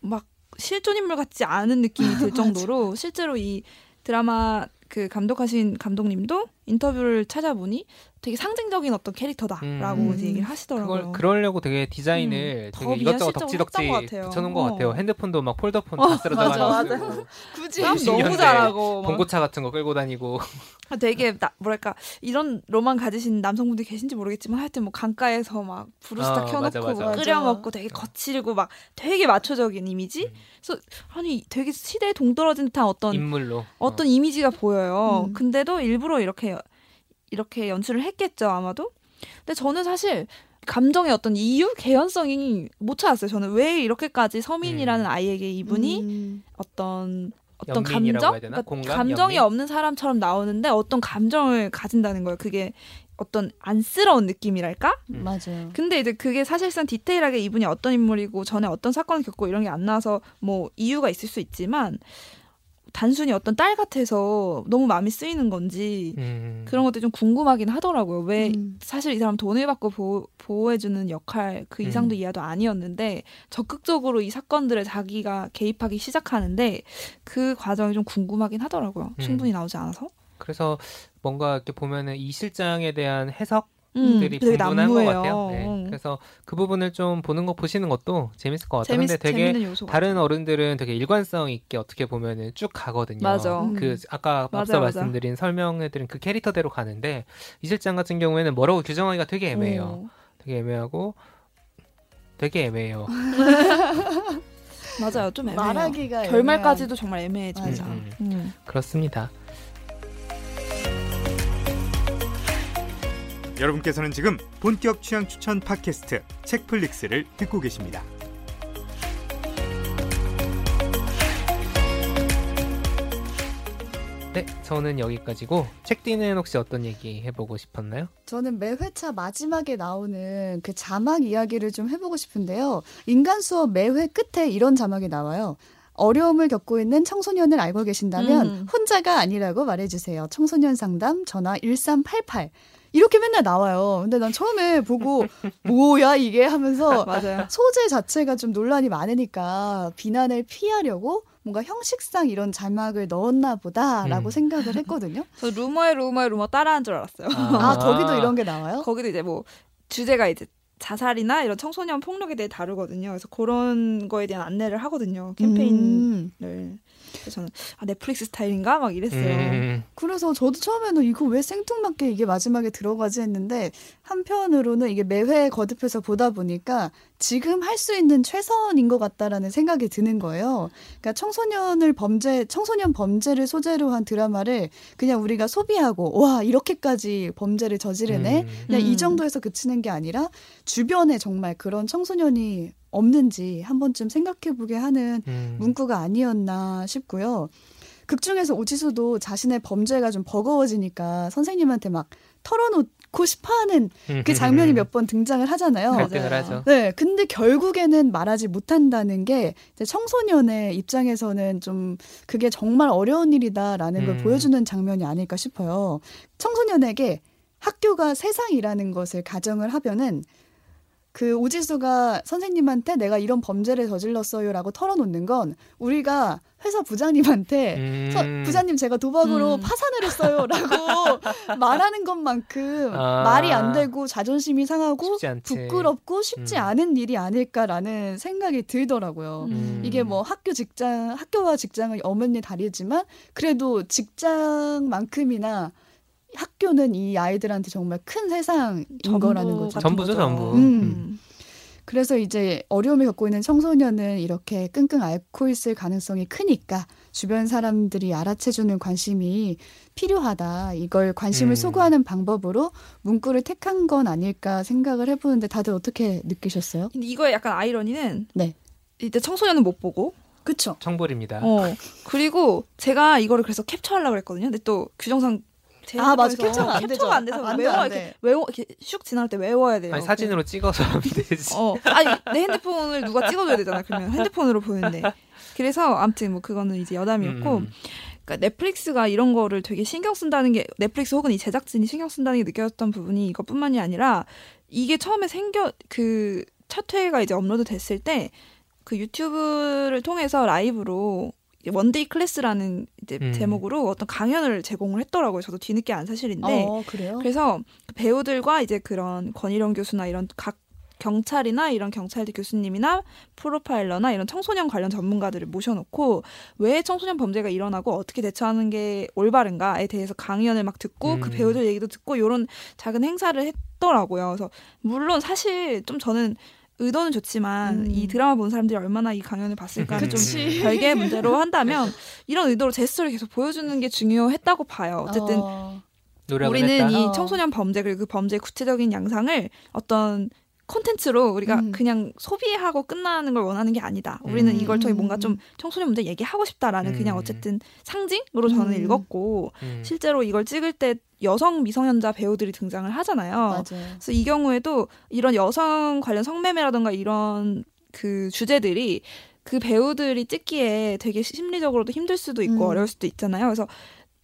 [SPEAKER 2] 막 실존 인물 같지 않은 느낌이 들 정도로 실제로 이 드라마 그 감독하신 감독님도 인터뷰를 찾아보니 되게 상징적인 어떤 캐릭터다라고
[SPEAKER 3] 음.
[SPEAKER 2] 이제 얘기를 하시더라고요.
[SPEAKER 3] 그걸 그러려고 되게 디자인을
[SPEAKER 2] 더
[SPEAKER 3] 되게 이것저것 덕지덕지. 붙여놓은 것
[SPEAKER 2] 어.
[SPEAKER 3] 같아요. 핸드폰도 막 폴더폰
[SPEAKER 2] 어,
[SPEAKER 3] 다
[SPEAKER 1] 맞아,
[SPEAKER 3] 놔두고
[SPEAKER 1] 굳이
[SPEAKER 2] 너무
[SPEAKER 3] 90년대
[SPEAKER 2] 잘하고 막
[SPEAKER 3] 봉고차 같은 거 끌고 다니고
[SPEAKER 2] 되게 나, 뭐랄까 이런 로망 가지신 남성분들이 계신지 모르겠지만 하여튼 뭐 강가에서 막 브루스타
[SPEAKER 3] 어,
[SPEAKER 2] 켜놓고
[SPEAKER 3] 맞아, 맞아.
[SPEAKER 2] 막 끓여. 먹고 되게 거칠고 막 되게 마초적인 이미지.
[SPEAKER 3] 음.
[SPEAKER 2] 그래서 아니 되게 시대에 동떨어진 듯한 어떤
[SPEAKER 3] 인물로
[SPEAKER 2] 어떤 이미지가 보여요.
[SPEAKER 1] 음.
[SPEAKER 2] 근데도 일부러 이렇게 이렇게 연출을 했겠죠 아마도. 근데 저는 사실 감정의 어떤 이유 개연성이 못 찾았어요. 저는 왜 이렇게까지 서민이라는
[SPEAKER 3] 음.
[SPEAKER 2] 아이에게 이분이
[SPEAKER 1] 음.
[SPEAKER 2] 어떤 어떤 감정? 그러니까
[SPEAKER 3] 공감?
[SPEAKER 2] 감정이
[SPEAKER 3] 연민?
[SPEAKER 2] 없는 사람처럼 나오는데 어떤 감정을 가진다는 거예요. 그게 어떤 안쓰러운 느낌이랄까?
[SPEAKER 3] 음.
[SPEAKER 1] 맞아요.
[SPEAKER 2] 근데 이제 그게 사실상 디테일하게 이분이 어떤 인물이고 전에 어떤 사건을 겪고 이런 게 안 나와서 뭐 이유가 있을 수 있지만 단순히 어떤 딸 같아서 너무 마음이 쓰이는 건지
[SPEAKER 3] 음.
[SPEAKER 2] 그런 것들이 좀 궁금하긴 하더라고요. 왜
[SPEAKER 1] 음.
[SPEAKER 2] 사실 이 사람 돈을 받고 보호, 보호해주는 역할 그 이상도
[SPEAKER 3] 음.
[SPEAKER 2] 이하도 아니었는데 적극적으로 이 사건들에 자기가 개입하기 시작하는데 그 과정이 좀 궁금하긴 하더라고요.
[SPEAKER 3] 음.
[SPEAKER 2] 충분히 나오지 않아서.
[SPEAKER 3] 그래서 뭔가 이렇게 보면은 이 실장에 대한 해석
[SPEAKER 2] 음,
[SPEAKER 3] 들이
[SPEAKER 2] 되게
[SPEAKER 3] 분분한 것. 같아요. 네.
[SPEAKER 2] 음.
[SPEAKER 3] 그래서 그 부분을 좀 보는 거 보시는 것도 재밌을 것 같아요.
[SPEAKER 2] 재밌,
[SPEAKER 3] 근데 되게. 다른 어른들은 되게 일관성 있게 어떻게 보면은 쭉 가거든요.
[SPEAKER 2] 맞아.
[SPEAKER 1] 음.
[SPEAKER 3] 그 아까
[SPEAKER 2] 맞아,
[SPEAKER 3] 앞서
[SPEAKER 2] 맞아.
[SPEAKER 3] 말씀드린 설명해드린 그 캐릭터대로 가는데 이 실장 같은 경우에는 뭐라고 규정하기가 되게 애매해요.
[SPEAKER 2] 어.
[SPEAKER 3] 되게 애매하고 되게 애매해요.
[SPEAKER 2] 맞아요. 좀 애매해요.
[SPEAKER 1] 말하기가
[SPEAKER 2] 결말까지도 정말 애매해 진짜.
[SPEAKER 1] 맞아.
[SPEAKER 3] 음,
[SPEAKER 2] 음.
[SPEAKER 3] 그렇습니다.
[SPEAKER 5] 여러분께서는 지금 본격 취향 추천 팟캐스트 책플릭스를 듣고 계십니다.
[SPEAKER 3] 네, 저는 여기까지고 책디는 혹시 어떤 얘기 해보고 싶었나요?
[SPEAKER 1] 저는 매 회차 마지막에 나오는 그 자막 이야기를 좀 해보고 싶은데요. 인간 수업 매 회 끝에 이런 자막이 나와요. 어려움을 겪고 있는 청소년을 알고 계신다면
[SPEAKER 2] 음.
[SPEAKER 1] 혼자가 아니라고 말해주세요. 청소년 상담 전화 1388. 이렇게 맨날 나와요. 근데 난 처음에 보고 뭐야 이게 하면서
[SPEAKER 2] 맞아요.
[SPEAKER 1] 소재 자체가 좀 논란이 많으니까 비난을 피하려고 뭔가 형식상 이런 자막을 넣었나 보다라고
[SPEAKER 3] 음.
[SPEAKER 1] 생각을 했거든요.
[SPEAKER 2] 저 루머에 루머에 루머 따라한 줄 알았어요.
[SPEAKER 1] 아, 거기도 이런 게 나와요?
[SPEAKER 2] 거기도 이제 뭐 주제가 이제 자살이나 이런 청소년 폭력에 대해 다루거든요. 그래서 그런 거에 대한 안내를 하거든요. 캠페인을.
[SPEAKER 1] 음.
[SPEAKER 2] 저는 아 넷플릭스 스타일인가 막 이랬어요.
[SPEAKER 3] 음,
[SPEAKER 1] 그래서 저도 처음에는 이거 왜 생뚱맞게 이게 마지막에 들어가지 했는데 한편으로는 이게 매회 거듭해서 보다 보니까 지금 할 수 있는 최선인 것 같다라는 생각이 드는 거예요. 그러니까 청소년을 범죄, 청소년 범죄를 소재로 한 드라마를 그냥 우리가 소비하고 와 이렇게까지 범죄를 저지르네.
[SPEAKER 3] 음.
[SPEAKER 1] 그냥 이
[SPEAKER 2] 음.
[SPEAKER 1] 정도에서 그치는 게 아니라 주변에 정말 그런 청소년이 없는지 한 번쯤 생각해보게 하는
[SPEAKER 3] 음.
[SPEAKER 1] 문구가 아니었나 싶고요. 극 중에서 오지수도 자신의 범죄가 좀 버거워지니까 선생님한테 막 털어놓 고 싶어하는 그 장면이 몇 번 등장을 하잖아요.
[SPEAKER 3] 갈등을. 하죠.
[SPEAKER 1] 네, 근데 결국에는 말하지 못한다는 게 이제 청소년의 입장에서는 좀 그게 정말 어려운 일이다라는 걸
[SPEAKER 3] 음.
[SPEAKER 1] 보여주는 장면이 아닐까 싶어요. 청소년에게 학교가 세상이라는 것을 가정을 하면은 그 오지수가 선생님한테 내가 이런 범죄를 저질렀어요라고 털어놓는 건 우리가 회사 부장님한테
[SPEAKER 3] 음.
[SPEAKER 1] 서- 부장님 제가 도박으로
[SPEAKER 2] 음.
[SPEAKER 1] 파산을 했어요라고 말하는 것만큼
[SPEAKER 3] 아.
[SPEAKER 1] 말이 안 되고 자존심이 상하고
[SPEAKER 3] 쉽지.
[SPEAKER 1] 부끄럽고 쉽지
[SPEAKER 3] 음.
[SPEAKER 1] 않은 일이 아닐까라는 생각이 들더라고요.
[SPEAKER 3] 음.
[SPEAKER 1] 이게 뭐 학교 직장 학교와 직장은 어머니 다르지만 그래도 직장만큼이나 학교는 이 아이들한테 정말 큰 세상인 거라는 거죠.
[SPEAKER 3] 전부죠,
[SPEAKER 2] 거죠.
[SPEAKER 3] 전부.
[SPEAKER 1] 음.
[SPEAKER 2] 음.
[SPEAKER 1] 그래서 이제 어려움을 겪고 있는 청소년은 이렇게 끙끙 앓고 있을 가능성이 크니까 주변 사람들이 알아채주는 관심이 필요하다. 이걸 관심을
[SPEAKER 3] 음.
[SPEAKER 1] 소구하는 방법으로 문구를 택한 건 아닐까 생각을 해보는데 다들 어떻게 느끼셨어요?
[SPEAKER 2] 근데 이거의 약간 아이러니는
[SPEAKER 1] 네.
[SPEAKER 2] 이때 청소년은 못 보고
[SPEAKER 1] 그쵸?
[SPEAKER 3] 청불입니다.
[SPEAKER 2] 어 그리고 제가 이거를 그래서 캡처하려고 그랬거든요. 근데 또 규정상 제
[SPEAKER 1] 아, 맞아. 캡처가 안 되죠.
[SPEAKER 2] 캡처가 안 돼서
[SPEAKER 1] 안 돼,
[SPEAKER 2] 외워
[SPEAKER 1] 안
[SPEAKER 2] 이렇게
[SPEAKER 1] 돼.
[SPEAKER 2] 외워 이렇게 슉 지나갈 때 외워야 돼요.
[SPEAKER 3] 아니 사진으로 찍어서 하면 되지.
[SPEAKER 2] 어 아니 내 핸드폰을 누가 찍어줘야 되잖아. 그러면 핸드폰으로 보는데 그래서 아무튼 뭐 그거는 이제 여담이었고
[SPEAKER 3] 음.
[SPEAKER 2] 그러니까 넷플릭스가 이런 거를 되게 신경 쓴다는 게 넷플릭스 혹은 이 제작진이 신경 쓴다는 게 느껴졌던 부분이 이것뿐만이 아니라 이게 처음에 생겨 그 첫 회가 이제 업로드 됐을 때 그 유튜브를 통해서 라이브로 one day class라는 이제
[SPEAKER 3] 음.
[SPEAKER 2] 제목으로 어떤 강연을 제공을 했더라고요. 저도 뒤늦게 안 사실인데
[SPEAKER 1] 어, 그래요?
[SPEAKER 2] 그래서 그 배우들과 이제 그런 권일용 교수나 이런 각 경찰이나 이런 경찰대 교수님이나 프로파일러나 이런 청소년 관련 전문가들을 모셔놓고 왜 청소년 범죄가 일어나고 어떻게 대처하는 게 올바른가에 대해서 강연을 막 듣고 그
[SPEAKER 3] 음.
[SPEAKER 2] 배우들 얘기도 듣고 이런 작은 행사를 했더라고요. 그래서 물론 사실 좀 저는 의도는 좋지만
[SPEAKER 1] 음.
[SPEAKER 2] 이 드라마 본 사람들이 얼마나 이 강연을 봤을까는 좀. 별개의 문제로 한다면 이런 의도로 제스처를 계속 보여주는 게 중요했다고 봐요. 어쨌든
[SPEAKER 1] 어,
[SPEAKER 2] 우리는
[SPEAKER 3] 했다.
[SPEAKER 2] 이
[SPEAKER 1] 어.
[SPEAKER 2] 청소년 범죄 그리고 그 범죄의 구체적인 양상을 어떤 콘텐츠로 우리가
[SPEAKER 1] 음.
[SPEAKER 2] 그냥 소비하고 끝나는 걸 원하는 게 아니다. 우리는
[SPEAKER 3] 음.
[SPEAKER 2] 이걸 통해 뭔가 좀 청소년 문제 얘기하고 싶다라는
[SPEAKER 3] 음.
[SPEAKER 2] 그냥 어쨌든 상징으로 저는
[SPEAKER 1] 음.
[SPEAKER 2] 읽었고
[SPEAKER 3] 음.
[SPEAKER 2] 실제로 이걸 찍을 때 여성 미성년자 배우들이 등장을 하잖아요.
[SPEAKER 1] 맞아요.
[SPEAKER 2] 그래서 이 경우에도 이런 여성 관련 성매매라든가 이런 그 주제들이 그 배우들이 찍기에 되게 심리적으로도 힘들 수도 있고
[SPEAKER 1] 음.
[SPEAKER 2] 어려울 수도 있잖아요. 그래서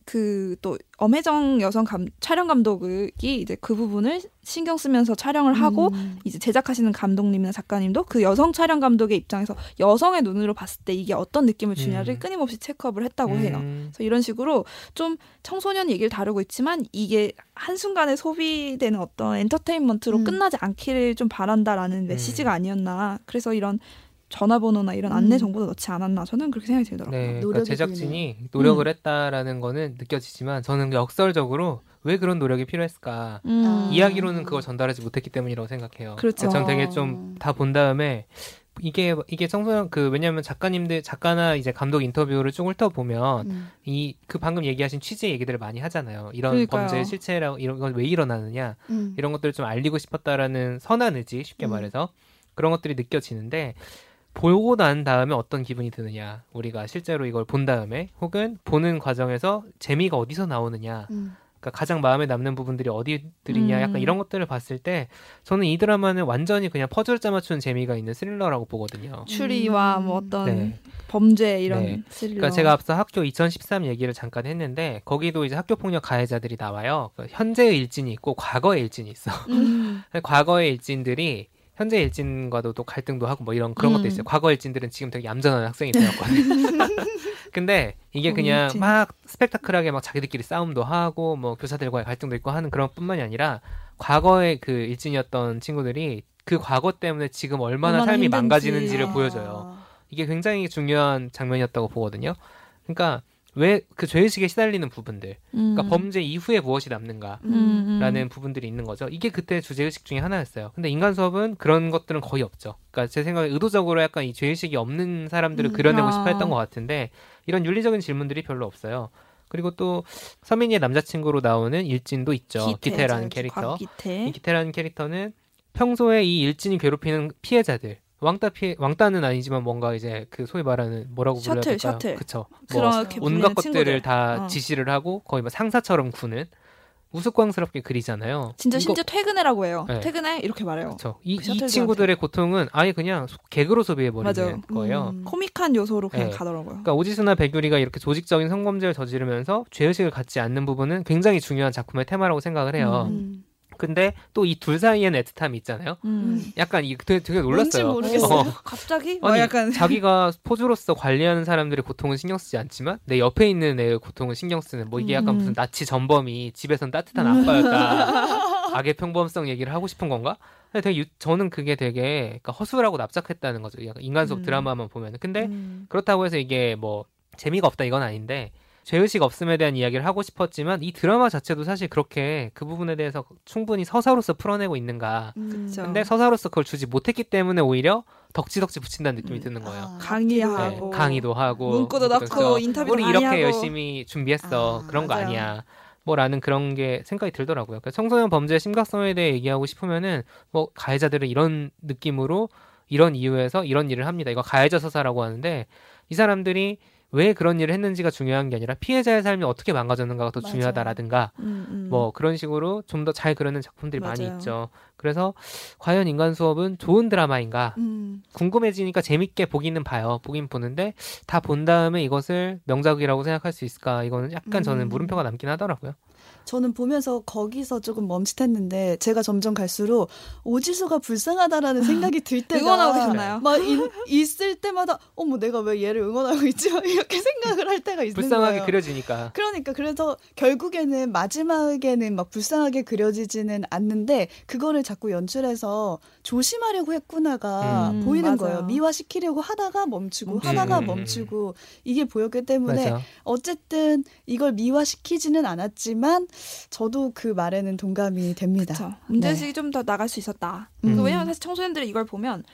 [SPEAKER 2] 그 또 엄혜정 여성 감, 촬영 감독이 이제 그 부분을 신경 쓰면서 촬영을 하고
[SPEAKER 1] 음.
[SPEAKER 2] 이제 제작하시는 감독님이나 작가님도 그 여성 촬영 감독의 입장에서 여성의 눈으로 봤을 때 이게 어떤 느낌을 주냐를
[SPEAKER 3] 음.
[SPEAKER 2] 끊임없이 체크업을 했다고 해요.
[SPEAKER 3] 음.
[SPEAKER 2] 그래서 이런 식으로 좀 청소년 얘기를 다루고 있지만 이게 한순간에 소비되는 어떤 엔터테인먼트로
[SPEAKER 1] 음.
[SPEAKER 2] 끝나지 않기를 좀 바란다라는 메시지가 아니었나. 그래서 이런 전화번호나 이런 안내
[SPEAKER 1] 음.
[SPEAKER 2] 정보도 넣지 않았나. 저는 그렇게 생각이 들더라고요.
[SPEAKER 3] 네, 그러니까 제작진이 노력을
[SPEAKER 2] 음.
[SPEAKER 3] 했다라는 거는 느껴지지만 저는 역설적으로 왜 그런 노력이 필요했을까?
[SPEAKER 2] 음.
[SPEAKER 1] 아.
[SPEAKER 3] 이야기로는 그걸 전달하지 못했기 때문이라고 생각해요.
[SPEAKER 2] 그렇죠.
[SPEAKER 3] 전 되게
[SPEAKER 1] 어.
[SPEAKER 3] 좀다 본 다음에 이게 이게 청소년 그 왜냐하면 작가님들 작가나 이제 감독 인터뷰를 쭉 훑어 보면
[SPEAKER 1] 음.
[SPEAKER 3] 이그 방금 얘기하신 취재 얘기들을 많이 하잖아요. 이런
[SPEAKER 2] 그러니까요.
[SPEAKER 3] 범죄 실체라고 이런 건 왜 일어나느냐
[SPEAKER 1] 음.
[SPEAKER 3] 이런 것들을 좀 알리고 싶었다라는 선한 의지 쉽게
[SPEAKER 1] 음.
[SPEAKER 3] 말해서 그런 것들이 느껴지는데 보고 난 다음에 어떤 기분이 드느냐, 우리가 실제로 이걸 본 다음에 혹은 보는 과정에서 재미가 어디서 나오느냐,
[SPEAKER 1] 음.
[SPEAKER 3] 그러니까 가장 마음에 남는 부분들이 어디들이냐, 약간
[SPEAKER 2] 음.
[SPEAKER 3] 이런 것들을 봤을 때 저는 이 드라마는 완전히 그냥 퍼즐 짜맞추는 재미가 있는 스릴러라고 보거든요.
[SPEAKER 2] 추리와
[SPEAKER 1] 음.
[SPEAKER 2] 뭐 어떤
[SPEAKER 3] 네.
[SPEAKER 2] 범죄 이런
[SPEAKER 3] 네.
[SPEAKER 2] 스릴러.
[SPEAKER 3] 그러니까 제가 앞서 학교 2013 얘기를 잠깐 했는데 거기도 이제 학교 폭력 가해자들이 나와요. 그 현재의 일진이 있고 과거의 일진이 있어.
[SPEAKER 2] 음.
[SPEAKER 3] 과거의 일진들이 현재 일진과도 또 갈등도 하고 뭐 이런 그런 것도
[SPEAKER 2] 음.
[SPEAKER 3] 있어요. 과거 일진들은 지금 되게 얌전한 학생이 되었거든요. 근데 이게
[SPEAKER 2] 어,
[SPEAKER 3] 그냥
[SPEAKER 2] 일진.
[SPEAKER 3] 막 스펙타클하게 막 자기들끼리 싸움도 하고 뭐 교사들과의 갈등도 있고 하는 그런 뿐만이 아니라 과거의 그 일진이었던 친구들이 그 과거 때문에 지금 얼마나,
[SPEAKER 2] 얼마나
[SPEAKER 3] 삶이
[SPEAKER 2] 힘든지.
[SPEAKER 3] 망가지는지를
[SPEAKER 1] 아.
[SPEAKER 3] 보여줘요. 이게 굉장히 중요한 장면이었다고 보거든요. 그러니까 왜 그 죄의식에 시달리는 부분들, 그러니까
[SPEAKER 2] 음.
[SPEAKER 3] 범죄 이후에 무엇이 남는가,
[SPEAKER 2] 음, 음.
[SPEAKER 3] 라는 부분들이 있는 거죠. 이게 그때 주제의식 중에 하나였어요. 근데 인간 수업은 그런 것들은 거의 없죠. 그러니까 제 생각에 의도적으로 약간 이 죄의식이 없는 사람들을
[SPEAKER 1] 음,
[SPEAKER 3] 그려내고
[SPEAKER 2] 아.
[SPEAKER 3] 싶어 했던 것 같은데 이런 윤리적인 질문들이 별로 없어요. 그리고 또 서민이의 남자친구로 나오는 일진도 있죠. 기태, 라는 캐릭터.
[SPEAKER 2] 기태.
[SPEAKER 3] 이 기태라는 캐릭터는 평소에 이 일진이 괴롭히는 피해자들 왕따 피해 왕따는 아니지만 뭔가 이제 그 소위 말하는 뭐라고 불러야
[SPEAKER 2] 셔틀,
[SPEAKER 3] 될까요?
[SPEAKER 2] 셔틀.
[SPEAKER 3] 그쵸. 뭐
[SPEAKER 2] 그렇게
[SPEAKER 3] 온갖 것들을
[SPEAKER 2] 친구들.
[SPEAKER 3] 다
[SPEAKER 2] 어.
[SPEAKER 3] 지시를 하고 거의 뭐 상사처럼 구는 우스꽝스럽게 그리잖아요.
[SPEAKER 2] 진짜
[SPEAKER 3] 이거-
[SPEAKER 2] 심지어 퇴근해라고 해요.
[SPEAKER 3] 네.
[SPEAKER 2] 퇴근해 이렇게 말해요.
[SPEAKER 3] 그렇죠. 이,
[SPEAKER 2] 그
[SPEAKER 3] 이. 친구들의 고통은 아예 그냥 소- 개그로 소비해. 버리는 거예요.
[SPEAKER 1] 음.
[SPEAKER 2] 코믹한 요소로 그냥
[SPEAKER 3] 네.
[SPEAKER 2] 가더라고요.
[SPEAKER 3] 그러니까 오지수나 백유리가 이렇게 조직적인 성범죄를 저지르면서 죄의식을 갖지 않는 부분은 굉장히 중요한 작품의 테마라고 생각을 해요.
[SPEAKER 1] 음.
[SPEAKER 3] 근데 또 이 둘 사이에는 애틋함이 있잖아요.
[SPEAKER 2] 음.
[SPEAKER 3] 약간 이 되게, 되게 놀랐어요.
[SPEAKER 1] 모르겠어요.
[SPEAKER 3] 어.
[SPEAKER 2] 갑자기 뭐
[SPEAKER 3] 아니
[SPEAKER 2] 약간
[SPEAKER 3] 자기가 포주로서 관리하는 사람들의 고통은 신경 쓰지 않지만 내 옆에 있는 애의 고통은 신경 쓰는 뭐 이게 약간
[SPEAKER 2] 음.
[SPEAKER 3] 무슨 나치 전범이 집에선 따뜻한 아빠였다 악의 평범성 얘기를 하고 싶은 건가? 되게 유- 저는 그게 되게 그러니까 허술하고 납작했다는 거죠. 약간 인간 속
[SPEAKER 1] 음.
[SPEAKER 3] 드라마만 보면 근데
[SPEAKER 1] 음.
[SPEAKER 3] 그렇다고 해서 이게 뭐 재미가 없다 이건 아닌데 죄의식 없음에 대한 이야기를 하고 싶었지만 이 드라마 자체도 사실 그렇게 그 부분에 대해서 충분히 서사로서 풀어내고 있는가
[SPEAKER 1] 음.
[SPEAKER 3] 근데 서사로서 그걸 주지 못했기 때문에 오히려 덕지덕지 붙인다는 느낌이
[SPEAKER 2] 음.
[SPEAKER 3] 드는 거예요.
[SPEAKER 1] 아,
[SPEAKER 2] 강의하고
[SPEAKER 3] 네, 강의도 하고
[SPEAKER 2] 문구도
[SPEAKER 3] 뭐
[SPEAKER 2] 넣고 인터뷰도
[SPEAKER 3] 우리 이렇게
[SPEAKER 2] 하고.
[SPEAKER 3] 열심히 준비했어
[SPEAKER 1] 아,
[SPEAKER 3] 그런 거
[SPEAKER 2] 맞아요.
[SPEAKER 3] 아니야 뭐라는 그런 게 생각이 들더라고요. 그러니까 청소년 범죄의 심각성에 대해 얘기하고 싶으면은 뭐 가해자들은 이런 느낌으로 이런 이유에서 이런 일을 합니다. 이거 가해자 서사라고 하는데 이 사람들이 왜 그런 일을 했는지가 중요한 게 아니라 피해자의 삶이 어떻게 망가졌는가가 더
[SPEAKER 1] 맞아요.
[SPEAKER 3] 중요하다라든가
[SPEAKER 2] 음, 음.
[SPEAKER 3] 뭐 그런 식으로 좀 더 잘 그려낸 작품들이 많이
[SPEAKER 2] 맞아요.
[SPEAKER 3] 있죠. 그래서 과연 인간 수업은 좋은 드라마인가
[SPEAKER 1] 음.
[SPEAKER 3] 궁금해지니까 재밌게 보기는 봐요. 보긴 보는데 다 본 다음에 이것을 명작이라고 생각할 수 있을까? 이거는 약간 저는
[SPEAKER 1] 음.
[SPEAKER 3] 물음표가 남긴 하더라고요.
[SPEAKER 1] 저는 보면서 거기서 조금 멈칫했는데 제가 점점 갈수록 오지수가 불쌍하다라는 생각이 들 때가
[SPEAKER 2] 응원하고 계셨나요?
[SPEAKER 1] 막 이- 있을 때마다 어머 내가 왜 얘를 응원하고 있지 막 이렇게 생각을 할 때가 있는
[SPEAKER 3] 불쌍하게
[SPEAKER 1] 거예요.
[SPEAKER 3] 그려지니까.
[SPEAKER 1] 그러니까 그래서 결국에는 마지막에는 막 불쌍하게 그려지지는 않는데 그거를 자꾸 연출해서 조심하려고 했구나가
[SPEAKER 3] 음,
[SPEAKER 1] 보이는
[SPEAKER 2] 맞아요.
[SPEAKER 1] 거예요. 미화시키려고 하다가 멈추고. 하다가
[SPEAKER 3] 음, 음,
[SPEAKER 1] 멈추고 이게 보였기 때문에
[SPEAKER 3] 맞아.
[SPEAKER 1] 어쨌든 이걸 미화시키지는 않았지만 저도 그 말에는 동감이 됩니다.
[SPEAKER 2] 그쵸. 문제의식이 좀더 나갈 수 있었다.
[SPEAKER 3] 음.
[SPEAKER 2] 그 왜냐면 사실 청소년들이 이걸 보면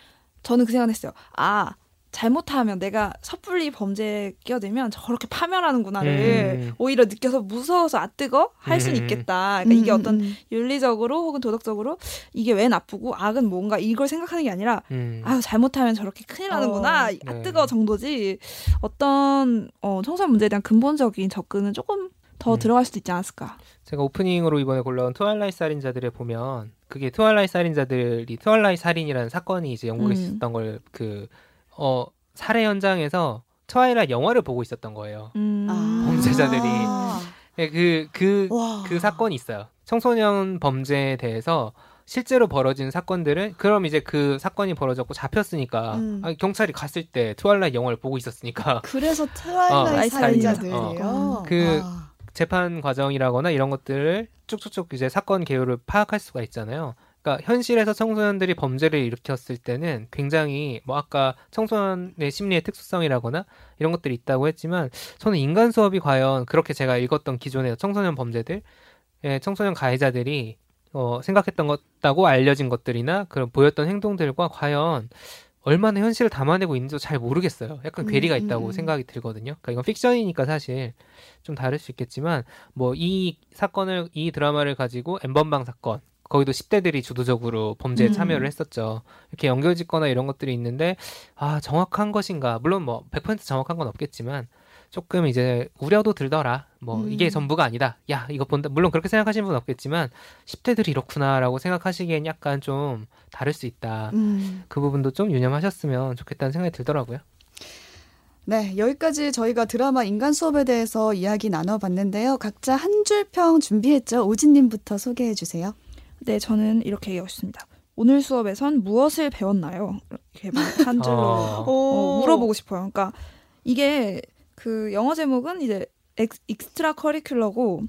[SPEAKER 2] 저는 그 생각했어요. 아 잘못하면 내가 섣불리 범죄에 끼어들면 저렇게 파멸하는구나를
[SPEAKER 3] 음.
[SPEAKER 2] 오히려 느껴서 무서워서 아뜨거 할 수는
[SPEAKER 3] 음.
[SPEAKER 2] 있겠다. 그러니까 이게
[SPEAKER 1] 음,
[SPEAKER 2] 어떤
[SPEAKER 1] 음.
[SPEAKER 2] 윤리적으로 혹은 도덕적으로 이게 왜 나쁘고 악은 뭔가 이걸 생각하는 게 아니라
[SPEAKER 3] 음.
[SPEAKER 2] 아유 잘못하면 저렇게 큰일 나는구나
[SPEAKER 1] 어,
[SPEAKER 2] 아
[SPEAKER 3] 네.
[SPEAKER 2] 뜨거 정도지 어떤 어, 청소년 문제에 대한 근본적인 접근은 조금 더
[SPEAKER 3] 음.
[SPEAKER 2] 들어갈 수도 있지 않았을까.
[SPEAKER 3] 제가 오프닝으로 이번에 골라온 Twilight 살인자들을 보면 그게 Twilight 살인자들이 Twilight 살인이라는 사건이 이제 영국에
[SPEAKER 2] 음.
[SPEAKER 3] 있었던 걸 그 어 살해 현장에서 Twilight 영화를 보고 있었던 거예요.
[SPEAKER 2] 음.
[SPEAKER 1] 아.
[SPEAKER 3] 범죄자들이.
[SPEAKER 1] 아.
[SPEAKER 3] 그그 그,
[SPEAKER 1] 와.
[SPEAKER 3] 그 사건이 있어요. 청소년 범죄에 대해서 실제로 벌어진 사건들은 그럼 이제 그 사건이 벌어졌고 잡혔으니까
[SPEAKER 1] 음.
[SPEAKER 3] 아니, 경찰이 갔을 때 Twilight 영화를 보고 있었으니까
[SPEAKER 1] 그래서
[SPEAKER 3] 어,
[SPEAKER 1] 트와일라이트
[SPEAKER 2] 살인자.
[SPEAKER 1] 살인자들이요.
[SPEAKER 3] 그-
[SPEAKER 1] 아.
[SPEAKER 3] 재판 과정이라거나 이런 것들을 쭉쭉쭉 이제 사건 개요를 파악할 수가 있잖아요. 그러니까 현실에서 청소년들이 범죄를 일으켰을 때는 굉장히 뭐 아까 청소년의 심리의 특수성이라거나 이런 것들이 있다고 했지만 저는 인간 수업이 과연 그렇게 제가 읽었던 기존의 청소년 범죄들, 예, 청소년 가해자들이 어, 생각했던 것다고 알려진 것들이나 그런 보였던 행동들과 과연 얼마나 현실을 담아내고 있는지도 잘 모르겠어요. 약간
[SPEAKER 1] 음,
[SPEAKER 3] 괴리가
[SPEAKER 1] 음,
[SPEAKER 3] 있다고
[SPEAKER 1] 음.
[SPEAKER 3] 생각이 들거든요. 그러니까 이건 픽션이니까 사실 좀 다를 수 있겠지만 뭐 이 사건을 이 드라마를 가지고 엠번방 사건 거기도 10대들이 주도적으로 범죄에
[SPEAKER 2] 음.
[SPEAKER 3] 참여를 했었죠. 이렇게 연결짓거나 이런 것들이 있는데 아 정확한 것인가? 물론 뭐 100% 정확한 건 없겠지만 조금 이제 우려도 들더라. 뭐
[SPEAKER 1] 음.
[SPEAKER 3] 이게 전부가 아니다. 야 이거 본다. 물론 그렇게 생각하시는 분 없겠지만 10대들이 이렇구나라고 생각하시기엔 약간 좀 다를 수 있다.
[SPEAKER 1] 음.
[SPEAKER 3] 그 부분도 좀 유념하셨으면 좋겠다는 생각이 들더라고요.
[SPEAKER 1] 네, 여기까지 저희가 드라마 인간 수업에 대해서 이야기 나눠봤는데요. 각자 한 줄 평 준비했죠. 오진님부터 소개해 주세요.
[SPEAKER 2] 네, 저는 이렇게 얘기했습니다. 오늘 수업에선 무엇을 배웠나요? 이렇게 막한 줄로
[SPEAKER 3] 어.
[SPEAKER 2] 어, 물어보고 싶어요. 그러니까 이게 그 영어 제목은 이제 엑, extracurricular고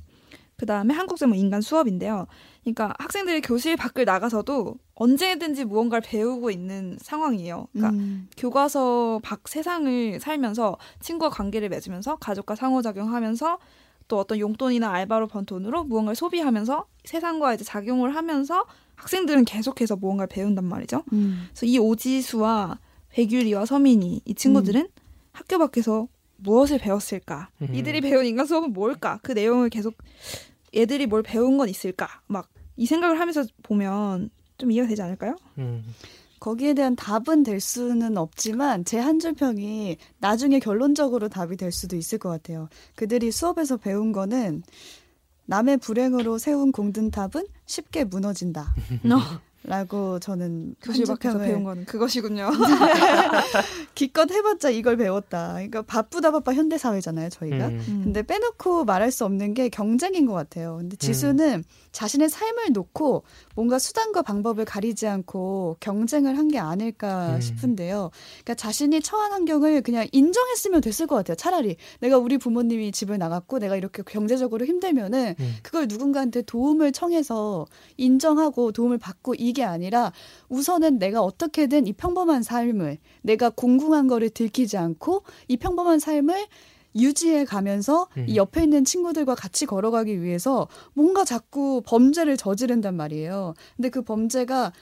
[SPEAKER 2] 그 다음에 한국 제목 인간 수업인데요. 그러니까 학생들이 교실 밖을 나가서도 언제든지 무언가를 배우고 있는 상황이에요. 그러니까
[SPEAKER 1] 음.
[SPEAKER 2] 교과서 밖 세상을 살면서 친구와 관계를 맺으면서 가족과 상호작용하면서 또 어떤 용돈이나 알바로 번 돈으로 무언가를 소비하면서 세상과 이제 작용을 하면서 학생들은 계속해서 무언가를 배운단 말이죠.
[SPEAKER 1] 음.
[SPEAKER 2] 그래서 이 오지수와 백유리와 서민이 이 친구들은 학교 밖에서 무엇을 배웠을까?
[SPEAKER 3] 음.
[SPEAKER 2] 이들이 배운 인간 수업은 뭘까? 그 내용을 계속 얘들이 뭘 배운 건 있을까? 막 이 생각을 하면서 보면 좀 이해가 되지 않을까요?
[SPEAKER 3] 음.
[SPEAKER 1] 거기에 대한 답은 될 수는 없지만 제 한 줄 평이 나중에 결론적으로 답이 될 수도 있을 것 같아요. 그들이 수업에서 배운 거는 남의 불행으로 세운 공든 탑은 쉽게 무너진다. 라고 저는
[SPEAKER 2] 교실 밖에서 배운 건 그것이군요.
[SPEAKER 1] 기껏 해봤자 이걸 배웠다. 그러니까 바쁘다 바빠 현대 사회잖아요, 저희가.
[SPEAKER 3] 음.
[SPEAKER 1] 근데 빼놓고 말할 수 없는 게 경쟁인 것 같아요. 근데 지수는 자신의 삶을 놓고 뭔가 수단과 방법을 가리지 않고 경쟁을 한 게 아닐까
[SPEAKER 3] 음.
[SPEAKER 1] 싶은데요. 그러니까 자신이 처한 환경을 그냥 인정했으면 됐을 것 같아요. 차라리 내가 우리 부모님이 집을 나갔고 내가 이렇게 경제적으로 힘들면은
[SPEAKER 3] 음.
[SPEAKER 1] 그걸 누군가한테 도움을 청해서 인정하고 도움을 받고 이게 아니라 우선은 내가 어떻게든 이 평범한 삶을 내가 공공한 거를 들키지 않고 이 평범한 삶을 유지해 가면서
[SPEAKER 3] 음.
[SPEAKER 1] 이 옆에 있는 친구들과 같이 걸어가기 위해서 뭔가 자꾸 범죄를 저지른단 말이에요. 근데 그 범죄가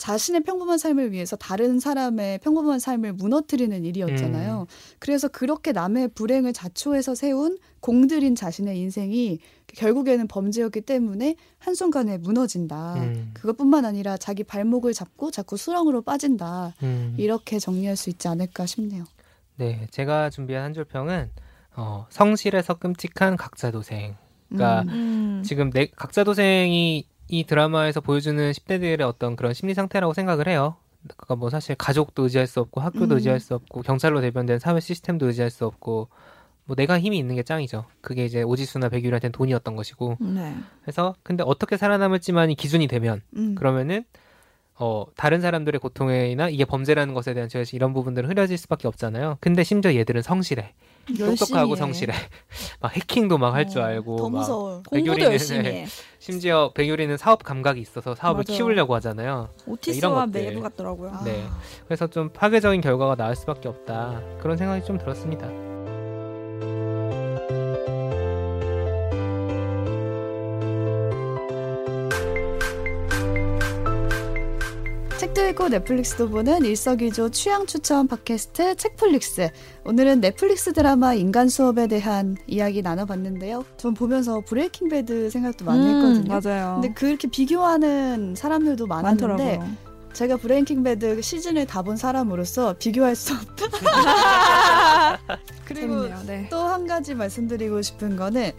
[SPEAKER 1] 자신의 평범한 삶을 위해서 다른 사람의 평범한 삶을 무너뜨리는 일이었잖아요. 그래서 그렇게 남의 불행을 자초해서 세운 공들인 자신의 인생이 결국에는 범죄였기 때문에 한순간에 무너진다.
[SPEAKER 3] 음.
[SPEAKER 1] 그것뿐만 아니라 자기 발목을 잡고 자꾸 수렁으로 빠진다.
[SPEAKER 3] 음.
[SPEAKER 1] 이렇게 정리할 수 있지 않을까 싶네요.
[SPEAKER 3] 네, 제가 준비한 한 줄 평은 어, 성실해서 끔찍한 각자 도생. 그러니까
[SPEAKER 1] 음.
[SPEAKER 2] 음.
[SPEAKER 3] 지금 내 각자 도생이 이 드라마에서 보여주는 10대들의 어떤 그런 심리 상태라고 생각을 해요. 그러니까 뭐 사실 가족도 의지할 수 없고 학교도
[SPEAKER 1] 음.
[SPEAKER 3] 의지할 수 없고 경찰로 대변된 사회 시스템도 의지할 수 없고 뭐 내가 힘이 있는 게 짱이죠. 그게 이제 오지수나 백유리한테는 돈이었던 것이고.
[SPEAKER 2] 네.
[SPEAKER 3] 그래서 근데 어떻게 살아남을지만이 기준이 되면
[SPEAKER 1] 음.
[SPEAKER 3] 그러면은 어 다른 사람들의 고통이나 이게 범죄라는 것에 대한 죄의식 이런 부분들은 흐려질 수밖에 없잖아요. 근데 심지어 얘들은 성실해, 똑똑하고. 성실해, 막 해킹도 막 할줄
[SPEAKER 1] 어,
[SPEAKER 3] 알고 더막
[SPEAKER 1] 무서워.
[SPEAKER 2] 공부도 열심히 해.
[SPEAKER 3] 심지어 백유리는 사업 감각이 있어서 사업을
[SPEAKER 2] 맞아요.
[SPEAKER 3] 키우려고 하잖아요.
[SPEAKER 2] 오티스와. 매부 같더라고요.
[SPEAKER 1] 아.
[SPEAKER 3] 네. 그래서 좀 파괴적인 결과가 나올 수밖에 없다 그런 생각이 좀 들었습니다.
[SPEAKER 1] 읽고 넷플릭스도 보는 일석이조 취향 추천 팟캐스트 책플릭스. 오늘은 넷플릭스 드라마 인간 수업에 대한 이야기 나눠봤는데요. 전 보면서 브레이킹 배드 생각도 많이
[SPEAKER 2] 음,
[SPEAKER 1] 했거든요.
[SPEAKER 2] 맞아요.
[SPEAKER 1] 근데 그렇게 비교하는 사람들도 많았는데
[SPEAKER 2] 많더라고요.
[SPEAKER 1] 제가 브레이킹 배드 시즌을 다 본 사람으로서 비교할 수 없다. 그리고.
[SPEAKER 2] 네.
[SPEAKER 1] 또한 가지 말씀드리고 싶은 거는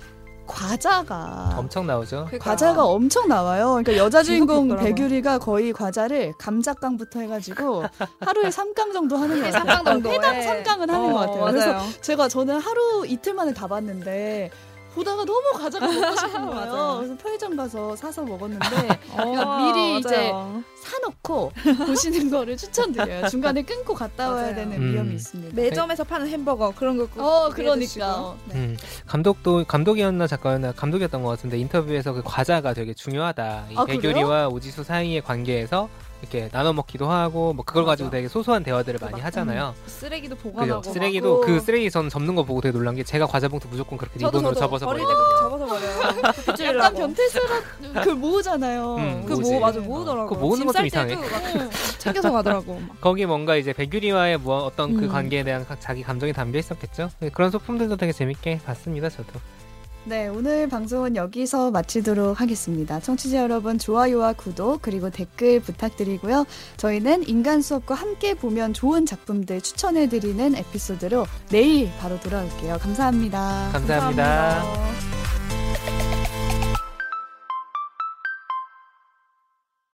[SPEAKER 1] 과자가
[SPEAKER 3] 엄청 나오죠.
[SPEAKER 1] 과자가 엄청 나와요. 그러니까 여자 주인공. 백유리가 거의 과자를 감자깡부터 해가지고 하루에 3깡 정도 하는 것 같아요.
[SPEAKER 2] 삼깡 정도.
[SPEAKER 1] 회당
[SPEAKER 2] 예.
[SPEAKER 1] 3깡은 하는
[SPEAKER 2] 어,
[SPEAKER 1] 것 같아요.
[SPEAKER 2] 맞아요.
[SPEAKER 1] 그래서 제가 저는 하루 이틀 만에 다 봤는데 보다가 너무 과자가 먹고 싶은 거예요.
[SPEAKER 2] 맞아요.
[SPEAKER 1] 그래서 편의점 가서 사서 먹었는데
[SPEAKER 2] 어,
[SPEAKER 1] 그러니까 미리 이제
[SPEAKER 2] 맞아요.
[SPEAKER 1] 사놓고 보시는 거를 추천드려요. 중간에 끊고 갔다 와야
[SPEAKER 2] 맞아요.
[SPEAKER 1] 되는
[SPEAKER 3] 음.
[SPEAKER 1] 위험이 있습니다.
[SPEAKER 2] 매점에서 파는 햄버거 그런 거 꼭.
[SPEAKER 1] 어. 그러니까 네.
[SPEAKER 3] 음, 감독도 감독이었나 작가였나 감독이었던 것 같은데 인터뷰에서 그 과자가 되게 중요하다. 이
[SPEAKER 1] 아,
[SPEAKER 3] 백유리와 오지수 사이의 관계에서 이렇게 나눠 먹기도 하고 뭐 그걸 가지고. 되게 소소한 대화들을 많이
[SPEAKER 2] 막,
[SPEAKER 3] 하잖아요.
[SPEAKER 2] 쓰레기도
[SPEAKER 3] 그죠?
[SPEAKER 2] 보관하고.
[SPEAKER 3] 쓰레기도
[SPEAKER 2] 막.
[SPEAKER 3] 그 쓰레기 전 접는 거 보고 되게 놀란 게 제가 과자 봉투 무조건 그렇게
[SPEAKER 2] 저도
[SPEAKER 3] 리본으로
[SPEAKER 2] 저도
[SPEAKER 3] 접어서
[SPEAKER 2] 버릴
[SPEAKER 3] 버려요.
[SPEAKER 2] 때 그렇게 접어서 버려요.
[SPEAKER 1] 약간 그걸 모으잖아요.
[SPEAKER 3] 음,
[SPEAKER 2] 그
[SPEAKER 3] 뭐지?
[SPEAKER 2] 모 맞아 모으더라고.
[SPEAKER 3] 그거 모으는 것도 이상해.
[SPEAKER 2] 챙겨서 가더라고. 막.
[SPEAKER 3] 거기 뭔가 이제 백유리와의 뭐 어떤 그
[SPEAKER 2] 음.
[SPEAKER 3] 관계에 대한 가- 자기 감정이 담겨 있었겠죠. 네, 그런 소품들도 되게 재밌게 봤습니다. 저도.
[SPEAKER 1] 네, 오늘 방송은 여기서 마치도록 하겠습니다. 청취자 여러분, 좋아요와 구독, 그리고 댓글 부탁드리고요. 저희는 인간 수업과 함께 보면 좋은 작품들 추천해드리는 에피소드로 내일 바로 돌아올게요. 감사합니다
[SPEAKER 3] 감사합니다.
[SPEAKER 2] 감사합니다.